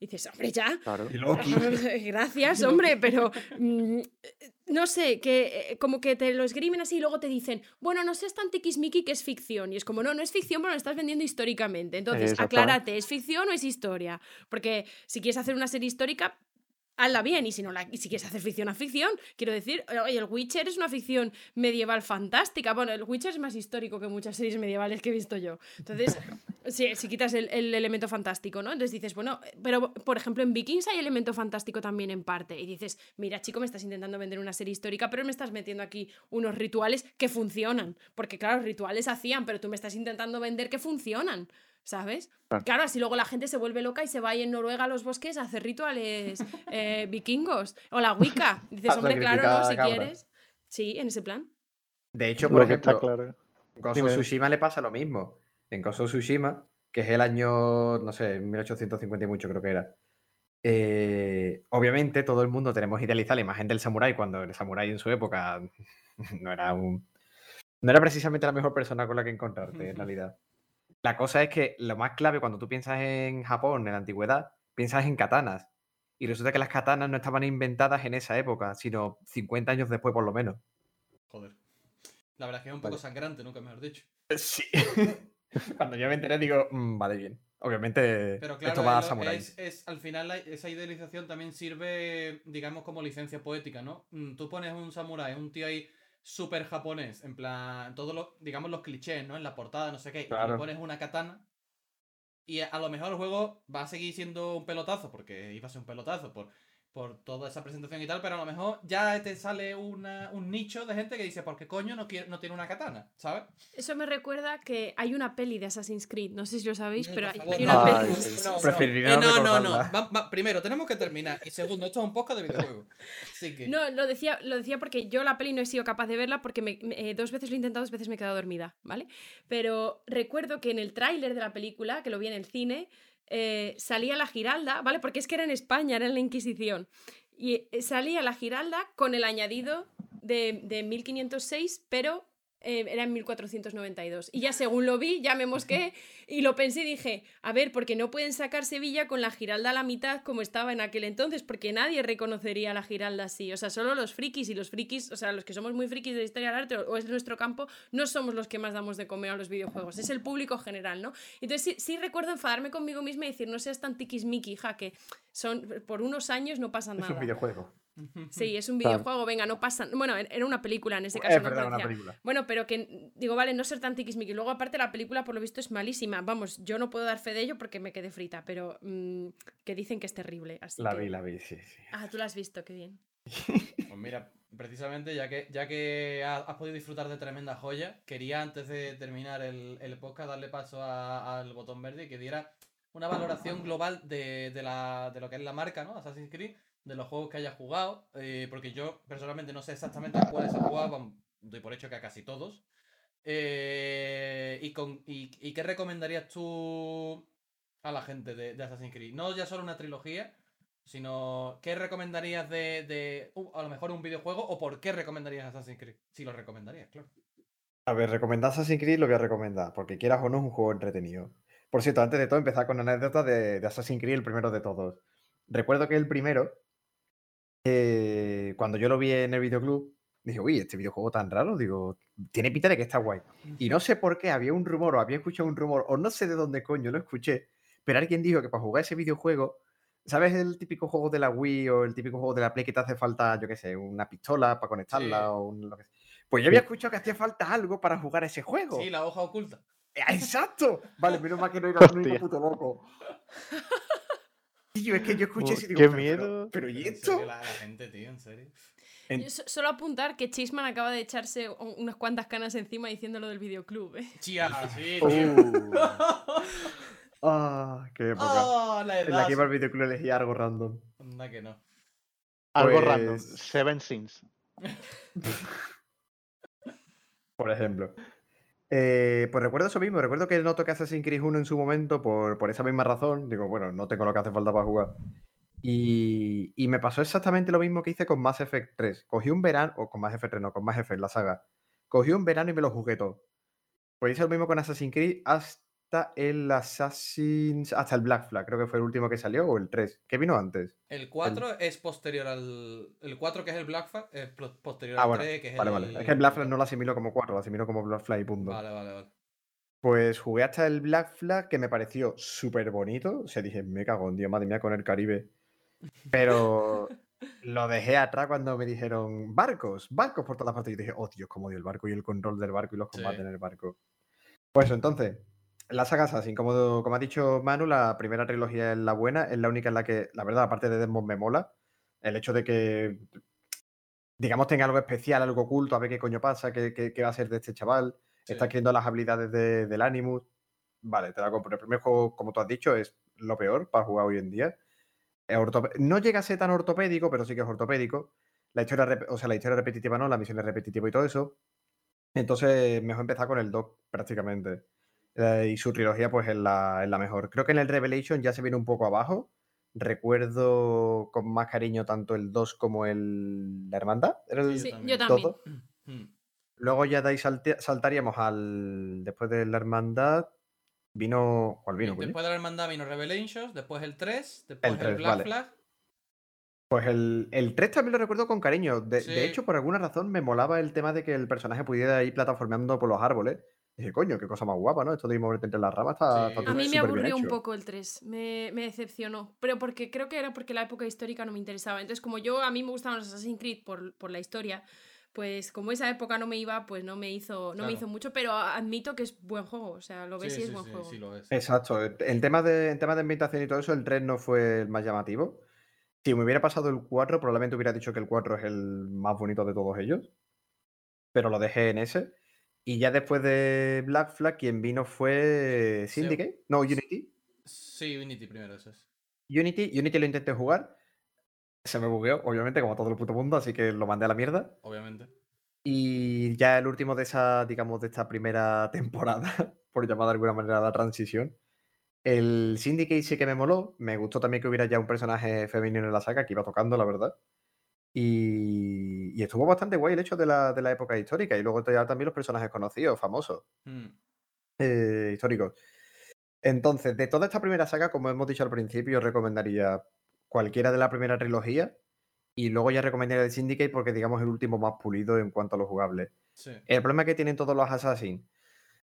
Y dices, hombre, ya. Claro. y Loki. Gracias, hombre, pero mm, no sé, que eh, como que te lo esgrimen así y luego te dicen, bueno, no seas tan tiquismiqui que es ficción. Y es como, no, no es ficción, pero lo estás vendiendo históricamente. Entonces, aclárate, ¿es ficción o es historia? Porque si quieres hacer una serie histórica, hazla bien. Y si no la, y si quieres hacer ficción a ficción, quiero decir, oye, el Witcher es una ficción medieval fantástica. Bueno, el Witcher es más histórico que muchas series medievales que he visto yo. Entonces, si, si quitas el, el elemento fantástico, ¿no? Entonces dices, bueno, pero por ejemplo en Vikings hay elemento fantástico también en parte. Y dices, mira, chico, me estás intentando vender una serie histórica, pero me estás metiendo aquí unos rituales que funcionan. Porque claro, rituales hacían, pero tú me estás intentando vender que funcionan. ¿Sabes? Claro. Claro, así luego la gente se vuelve loca y se va ahí en Noruega a los bosques a hacer rituales eh, vikingos. O la Wicca. Dices, hombre, claro, no, si quieres. Sí, en ese plan. De hecho, por Lo está ejemplo, claro. Dime. of Tsushima le pasa lo mismo. En of Tsushima, que es el año, no sé, 1850 y mucho creo que era. eh, obviamente todo el mundo tenemos idealizada la imagen del samurái cuando el samurái en su época no era un... No era precisamente la mejor persona con la que encontrarte, en realidad. La cosa es que lo más clave cuando tú piensas en Japón, en la antigüedad, piensas en katanas. Y resulta que las katanas no estaban inventadas en esa época, sino 50 años después por lo menos. Joder. La verdad es que es un poco Vale. sangrante, nunca mejor dicho. Sí. Cuando yo me enteré digo, "Mm, vale, bien. Obviamente Pero claro, esto va a samurai. es, es- al final la- esa idealización también sirve, digamos, como licencia poética, ¿no? Mm, Tú pones un samurái, un tío ahí súper japonés, en plan, todos los, digamos, los clichés, ¿no? En la portada, no sé qué, y Claro. le pones una katana. Y a, a lo mejor el juego va a seguir siendo un pelotazo, porque iba a ser un pelotazo por, por toda esa presentación y tal, pero a lo mejor ya te sale una- un nicho de gente que dice, ¿por qué coño no, quiere, no tiene una katana? ¿Sabes? Eso me recuerda que hay una peli de Assassin's Creed, no sé si lo sabéis, No, pero hay, no. una peli. Eh, no no, no, no. recordarla. Va- va- primero, tenemos que terminar. Y segundo, esto es un podcast de videojuegos. Así que. No, lo decía, lo decía porque yo la peli no he sido capaz de verla porque me- me- eh, dos veces lo he intentado, dos veces me he quedado dormida, ¿vale? Pero recuerdo que en el tráiler de la película, que lo vi en el cine, eh, salía la Giralda, ¿vale? Porque es que era en España, era en la Inquisición. Y eh, salía la Giralda con el añadido de, de 1506, pero eh, era en 1492. Y ya según lo vi, ya me mosqué y lo pensé y dije, a ver, porque no pueden sacar Sevilla con la Giralda a la mitad como estaba en aquel entonces, porque nadie reconocería la Giralda así. O sea, solo los frikis y los frikis, o sea, los que somos muy frikis de la historia del arte o es nuestro campo, no somos los que más damos de comer a los videojuegos, es el público general, ¿no? Entonces sí, sí recuerdo enfadarme conmigo misma y decir, no seas tan tiquismiqui, hija, que son, por unos años no pasa nada. Es un videojuego. Sí, es un Claro. videojuego, venga, no pasa. Bueno, era una película en ese Es caso. ¿no? verdad, una película. Bueno, pero que digo, vale, no ser tan tiquismiqui. Luego, aparte, la película, por lo visto, es malísima. Vamos, yo no puedo dar fe de ello porque me quedé frita, pero mm, que dicen que es terrible. Así La que- vi, la vi, sí, sí. Ah, tú la has visto, qué bien. Pues mira, precisamente ya que, ya que ha- has podido disfrutar de tremenda joya, quería antes de terminar el, el podcast darle paso a- al botón verde y que diera una valoración global de, de la, de lo que es la marca, ¿no? Assassin's Creed, de los juegos que haya jugado, eh, porque yo personalmente no sé exactamente cuáles he jugado, doy por hecho que a casi todos. Eh, y, con, y, qué recomendarías tú a la gente de, Assassin's Creed? No ya solo una trilogía, sino ¿qué recomendarías de, de uh, a lo mejor un videojuego o por qué recomendarías Assassin's Creed? Si lo recomendarías, claro. A ver, recomendar Assassin's Creed lo voy a recomendar, porque quieras o no es un juego entretenido. Por cierto, antes de todo, empezar con una anécdota de Assassin's Creed, el primero de todos. Recuerdo que el primero, eh, cuando yo lo vi en el videoclub, dije, uy, este videojuego tan raro, digo, tiene pinta de que está guay. Y no sé por qué, había un rumor, o había escuchado un rumor, o no sé de dónde coño lo escuché, pero alguien dijo que para jugar ese videojuego, ¿sabes el típico juego de la Wii o el típico juego de la Play que te hace falta, yo qué sé, una pistola para conectarla Sí. o un, lo que sea? Pues yo había escuchado que hacía falta algo para jugar ese juego. Sí, la hoja oculta. ¡Ah, ¡Exacto! Vale, menos mal que no era el único Hostia. puto loco. Tío, es que yo escuché Oh, y digo, qué pero- miedo. Pero, ¿y esto? La, la gente, tío, en serio. En- Yo solo apuntar que Chisman acaba de echarse un- unas cuantas canas encima diciendo lo del videoclub, ¿eh? Chía, sí, Uh, tío. Ah, qué época. Oh, la en la que iba al videoclub elegía algo random. Anda que no. algo random. Pues- Seven Sins. Por ejemplo. Eh, pues recuerdo eso mismo, recuerdo que no toqué Assassin's Creed 1 en su momento por, por esa misma razón. Digo, bueno, no tengo lo que hace falta para jugar. Y, y me pasó exactamente lo mismo que hice con Mass Effect 3. Cogí un verano, o con Mass Effect 3, no, con Mass Effect, la saga. Cogí un verano y me lo jugué todo. Pues hice lo mismo con Assassin's Creed hasta el Assassin's. hasta el Black Flag, creo que fue el último que salió, o el 3. ¿Qué vino antes? El 4 es posterior al. El 4 que es el Black Flag es posterior Ah, al bueno. 3, que es Vale, el. vale. Es que el Black Flag no lo asimilo como 4, lo asimilo como Black Flag y punto. Vale, vale, vale. Pues jugué hasta el Black Flag, que me pareció súper bonito. O sea, dije, me cago en Dios, madre mía, con el Caribe. Pero lo dejé atrás cuando me dijeron barcos, barcos por todas partes. Y dije, oh Dios, cómo odio el barco y el control del barco y los combates Sí. en el barco. Pues entonces, la saga Assassin, como, como ha dicho Manu, la primera trilogía es la buena, es la única en la que, la verdad, aparte de Desmond, me mola. El hecho de que, digamos, tenga algo especial, algo oculto, a ver qué coño pasa, qué, qué- qué va a ser de este chaval. Está adquiriendo las habilidades de- del Animus. Vale, te la compro. El primer juego, como tú has dicho, es lo peor para jugar hoy en día. No llega a ser tan ortopédico, pero sí que es ortopédico. La historia, o sea, la historia repetitiva no, la misión es repetitiva y todo eso. Entonces, mejor empezar con el 2 prácticamente. Eh, y su trilogía, pues, es la, es la mejor. Creo que en el Revelation ya se viene un poco abajo. Recuerdo con más cariño tanto el 2 como el La Hermandad. ¿Era el Sí, también. yo también. todo? Mm. Luego ya de ahí salte- saltaríamos al. Después de la hermandad. Vino. ¿Cuál vino? Después de la hermandad vino Revelations, después el 3, después el, 3, Black vale. Flag. Pues el, el 3 también lo recuerdo con cariño. De, de hecho, por alguna razón me molaba el tema de que el personaje pudiera ir plataformeando por los árboles. Dije, coño, qué cosa más guapa, ¿no? Esto de ir moverte entre las ramas está, Sí. está A mí me aburrió un poco el 3, me, me decepcionó, pero porque creo que era porque la época histórica no me interesaba. Entonces, como yo a mí me gustaban los Assassin's Creed por, por la historia, pues como esa época no me iba, pues no me hizo, no me Claro. hizo mucho, pero admito que es buen juego, o sea, lo ves Sí, y es sí, buen sí, juego. sí lo es. Exacto. En temas de, en temas de ambientación y todo eso, el 3 no fue el más llamativo. Si me hubiera pasado el 4, probablemente hubiera dicho que el 4 es el más bonito de todos ellos. Pero lo dejé en ese. Y ya después de Black Flag, quien vino fue Sí. Syndicate. No, Unity. Sí, Unity primero, eso es. Unity, Unity lo intenté jugar. Se me bugueó, obviamente, como todo el puto mundo, así que lo mandé a la mierda. Obviamente. Y ya el último de esa, digamos, de esta primera temporada, por llamar de alguna manera la transición. El Syndicate sí que me moló. Me gustó también que hubiera ya un personaje femenino en la saga que iba tocando, la verdad. Y, y estuvo bastante guay el hecho de la, de la época histórica. Y luego ya también los personajes conocidos, famosos, Mm. eh, históricos. Entonces, de toda esta primera saga, como hemos dicho al principio, os recomendaría cualquiera de la primera trilogía. Y luego ya recomendaría el Syndicate porque, digamos, es el último más pulido en cuanto a lo jugable. Sí. El problema que tienen todos los Assassin,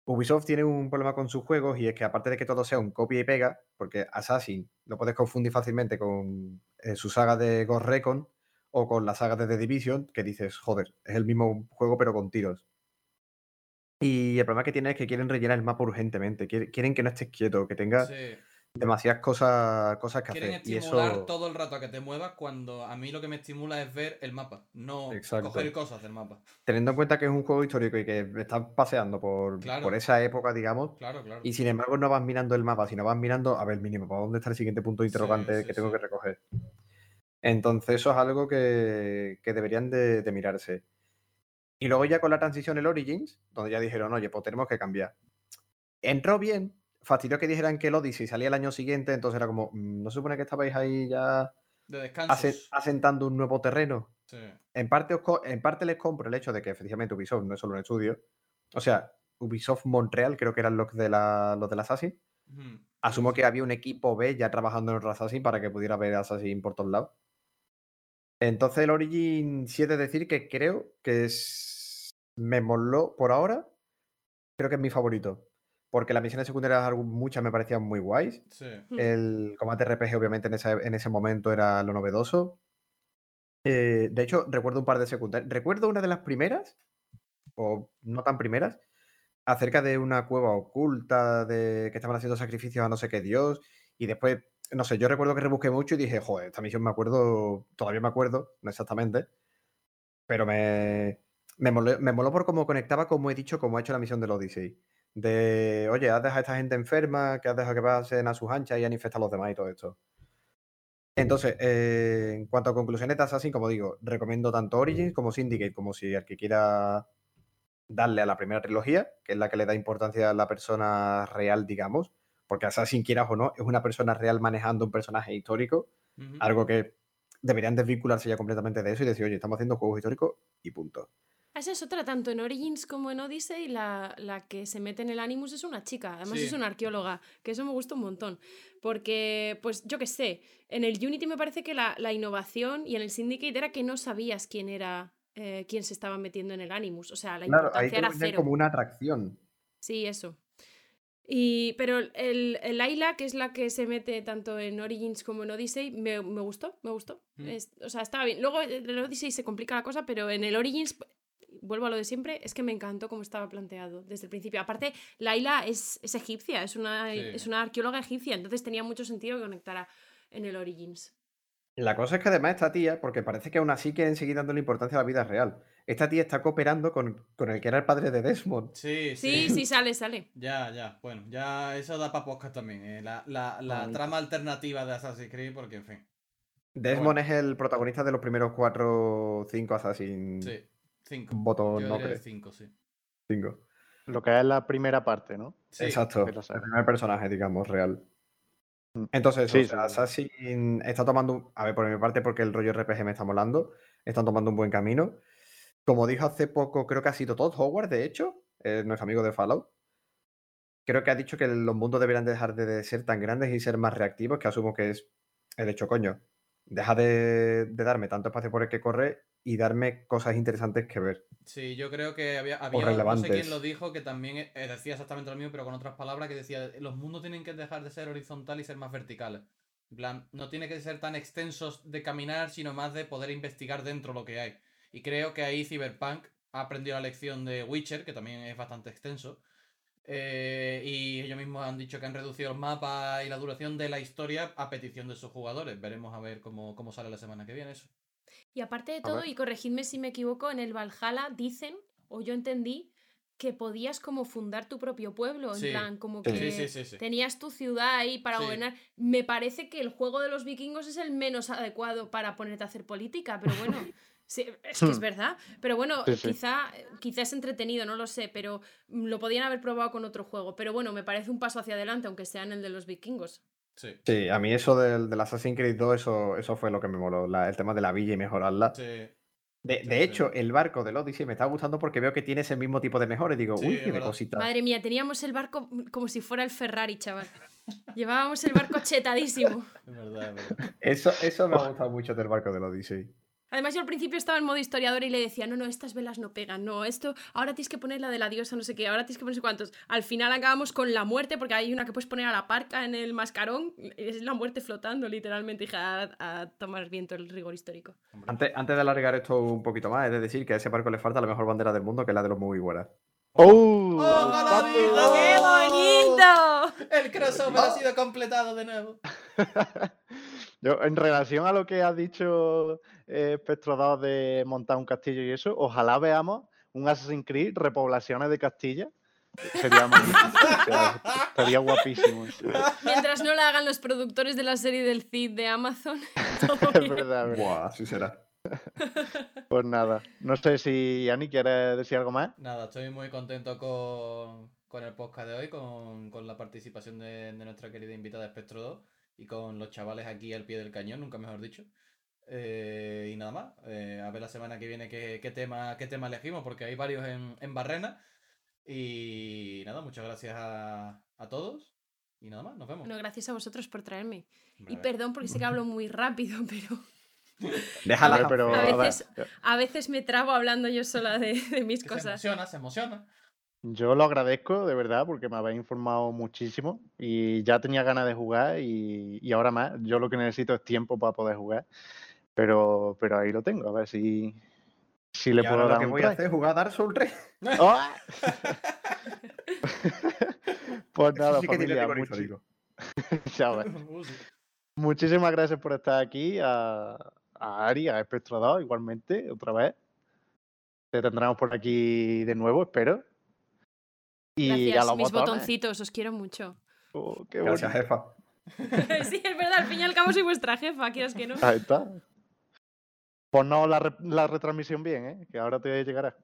Ubisoft tiene un problema con sus juegos y es que aparte de que todo sea un copia y pega, porque Assassin lo puedes confundir fácilmente con eh, su saga de Ghost Recon o con la saga de The Division, que dices, joder, es el mismo juego pero con tiros. Y el problema que tiene es que quieren rellenar el mapa urgentemente, quiere- quieren que no estés quieto, que tengas Sí. demasiadas cosas, cosas que Quieren hacer. Y estimular eso... todo el rato a que te muevas cuando a mí lo que me estimula es ver el mapa, no Exacto. coger cosas del mapa. Teniendo en cuenta que es un juego histórico y que estás paseando por, Claro. por esa época, digamos, Claro, claro. Y sin embargo no vas mirando el mapa, sino vas mirando, a ver, mínimo, ¿para dónde está el siguiente punto de interrogante sí, que tengo que recoger? Entonces eso es algo que, que deberían de, de mirarse. Y luego ya con la transición el Origins, donde ya dijeron, oye, pues tenemos que cambiar. Entró bien, fastidió que dijeran que el Odyssey salía el año siguiente, entonces era como, mm, ¿no se supone que estabais ahí ya De asentando un nuevo terreno? Sí. En parte, os en parte les compro el hecho de que efectivamente Ubisoft no es solo un estudio. O sea, Ubisoft Montreal creo que eran los de la, los del Assassin. Asumo que había un equipo B ya trabajando en otro Assassin para que pudiera ver Assassin por todos lados. Entonces el Origin sí he de decir que creo que es... me moló por ahora. Creo que es mi favorito. Porque las misiones secundarias muchas me parecían muy guays. Sí. El combate RPG obviamente en ese, en ese momento era lo novedoso. Eh, de hecho, recuerdo un par de secundarias. Recuerdo una de las primeras, o no tan primeras, acerca de una cueva oculta, de que estaban haciendo sacrificios a no sé qué dios, y después, no sé, yo recuerdo que rebusqué mucho y dije, joder, esta misión me acuerdo, todavía me acuerdo, no exactamente, pero me, me, moló, me moló por cómo conectaba, como he dicho, como ha hecho la misión del Odyssey. De, oye, has dejado a esta gente enferma, que has dejado que pasen a sus anchas y han infectado a los demás y todo esto. Entonces, eh, en cuanto a conclusiones de Assassin, como digo, recomiendo tanto Origins como Syndicate, como si el que quiera darle a la primera trilogía, que es la que le da importancia a la persona real, digamos, porque Assassin, quieras o no, es una persona real manejando un personaje histórico, algo que deberían desvincularse ya completamente de eso y decir, oye, estamos haciendo juegos históricos y punto. Esa es otra, tanto en Origins como en Odyssey, la, la que se mete en el Animus es una chica, además Sí. es una arqueóloga, que eso me gusta un montón, porque, pues yo qué sé, en el Unity me parece que la, la innovación y en el Syndicate era que no sabías quién era, eh, quién se estaba metiendo en el Animus, o sea, la Claro, ahí importancia te era cero. como una atracción. Sí, eso. Y, pero el, el Ayla, que es la que se mete tanto en Origins como en Odyssey, me, me gustó, me gustó. Mm. Es- o sea, estaba bien. Luego en el Odyssey se complica la cosa, pero en el Origins, vuelvo a lo de siempre, es que me encantó cómo estaba planteado desde el principio. Aparte, Laila es, es egipcia, es una, Sí. es una arqueóloga egipcia, entonces tenía mucho sentido que conectara en el Origins. La cosa es que además esta tía, porque parece que aún así quieren seguir dándole importancia a la vida real, esta tía está cooperando con, con el que era el padre de Desmond. Sí, Sí, sí. sí, sale, sale. Ya, ya. Bueno, ya eso da para podcast también. eh, La, la, la trama alternativa de Assassin's Creed, porque en fin. Desmond bueno. es el protagonista de los primeros cuatro cinco Assassin. Sí. Cinco. Botón, Yo no creo. cinco, sí. Cinco. Lo que es la primera parte, ¿no? Sí. Exacto. la. El primer personaje, digamos, real. Mm. Entonces, Sí, o sea. Assassin está tomando, un- a ver, por mi parte, porque el rollo RPG me está molando, están tomando un buen camino. Como dijo hace poco, creo que ha sido Todd Howard, de hecho, eh, nuestro amigo de Fallout. Creo que ha dicho que los mundos deberían dejar de, ser tan grandes y ser más reactivos, que asumo que es el hecho, coño. Deja de, de darme tanto espacio por el que correr y darme cosas interesantes que ver. Sí, yo creo que había, había no sé quién lo dijo, que también eh, decía exactamente lo mismo, pero con otras palabras, que decía, los mundos tienen que dejar de ser horizontal y ser más verticales. En plan, no tiene que ser tan extensos de caminar, sino más de poder investigar dentro lo que hay. Y creo que ahí Cyberpunk ha aprendido la lección de Witcher, que también es bastante extenso. Eh, y ellos mismos han dicho que han reducido el mapa y la duración de la historia a petición de sus jugadores. Veremos a ver cómo, cómo sale la semana que viene eso. Y aparte de todo, y corregidme si me equivoco, en el Valhalla dicen, o yo entendí, que podías como fundar tu propio pueblo, en plan, como que Sí, sí, tenías tu ciudad ahí para gobernar. Me parece que el juego de los vikingos es el menos adecuado para ponerte a hacer política, pero bueno, sí, es que es Hmm. verdad. Pero bueno, quizá, quizá es entretenido, no lo sé, pero mm, lo podían haber probado con otro juego. Pero bueno, me parece un paso hacia adelante, aunque sea en el de los vikingos. Sí. Sí, a mí eso del, del Assassin's Creed 2, eso, eso fue lo que me moló. la- el tema de la villa y mejorarla. Sí. De, Sí, de sí. hecho, el barco del Odyssey me está gustando porque veo que tiene ese mismo tipo de mejores. Digo, Sí, uy, qué cosita. Madre mía, teníamos el barco como si fuera el Ferrari, chaval. Llevábamos el barco chetadísimo. Es verdad, es verdad. Eso, eso me ha gustado mucho del barco del Odyssey. Además, yo al principio estaba en modo historiador y le decía, no, no, estas velas no pegan, no, esto, ahora tienes que poner la de la diosa, no sé qué, ahora tienes que poner cuántos. Al final acabamos con la muerte, porque hay una que puedes poner a la parca en el mascarón, es la muerte flotando, literalmente, hija, a, a tomar viento el rigor histórico. Antes, antes de alargar esto un poquito más, es de decir que a ese barco le falta la mejor bandera del mundo, que es la de los muy buenas. ¡Oh! Diga ¡Qué bonito! El crossover ha sido completado de nuevo. Yo, en relación a lo que ha dicho eh, Spectro 2 de montar un castillo y eso, ojalá veamos un Assassin's Creed repoblaciones de Castilla. Sería, sea, estaría guapísimo. Mientras no la hagan los productores de la serie del Cid de Amazon, es verdad. Buah, así será. Pues nada, no sé si Ani quiere decir algo más. Nada, estoy muy contento con, con el podcast de hoy, con, con la participación de, de nuestra querida invitada Espectro 2 y con los chavales aquí al pie del cañón, nunca mejor dicho. Eh, y nada más, eh, a ver la semana que viene qué, qué tema, qué tema elegimos, porque hay varios en, en Barrena. Y nada, muchas gracias a, a todos. Y nada más, nos vemos. Bueno, gracias a vosotros por traerme. Y perdón porque sé que hablo muy rápido, pero Déjala. Pero, a veces- a veces me trabo hablando yo sola de, de mis Que se cosas. emociona, se emociona. Yo lo agradezco de verdad porque me habéis informado muchísimo y ya tenía ganas de jugar y, y ahora más. Yo lo que necesito es tiempo para poder jugar, pero, pero ahí lo tengo, a ver si, si le Y puedo ahora lo dar que un voy a hacer es jugar a Dark Souls 3. ¡Oh! pues nada, sí familia, muchísimas gracias por estar aquí, a, a Ari, a Espectro 2 igualmente, otra vez. Te tendremos por aquí de nuevo, espero. Y a Gracias, los mis botones. botoncitos, os quiero mucho. Oh, qué Gracias, jefa. sí, es verdad, al fin y al cabo soy vuestra jefa, quieras que no. Ahí está. Ponnos la, re- la retransmisión bien, ¿eh? que ahora te llegará.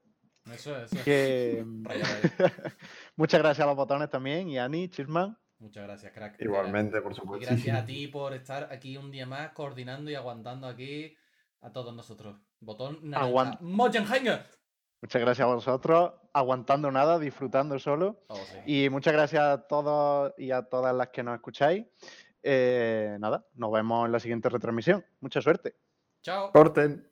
Eso es, eso es. Que... Muchas gracias a los botones también y a Ani, Chisman. Muchas gracias, crack. Igualmente, por Y supuesto. gracias a ti por estar aquí un día más coordinando y aguantando aquí a todos nosotros. Botón naranja. Aguant-. Muchas gracias a vosotros, aguantando nada, disfrutando solo. Oh, y muchas gracias a todos y a todas las que nos escucháis. Eh, nada, nos vemos en la siguiente retransmisión. Mucha suerte. Chao. Corten.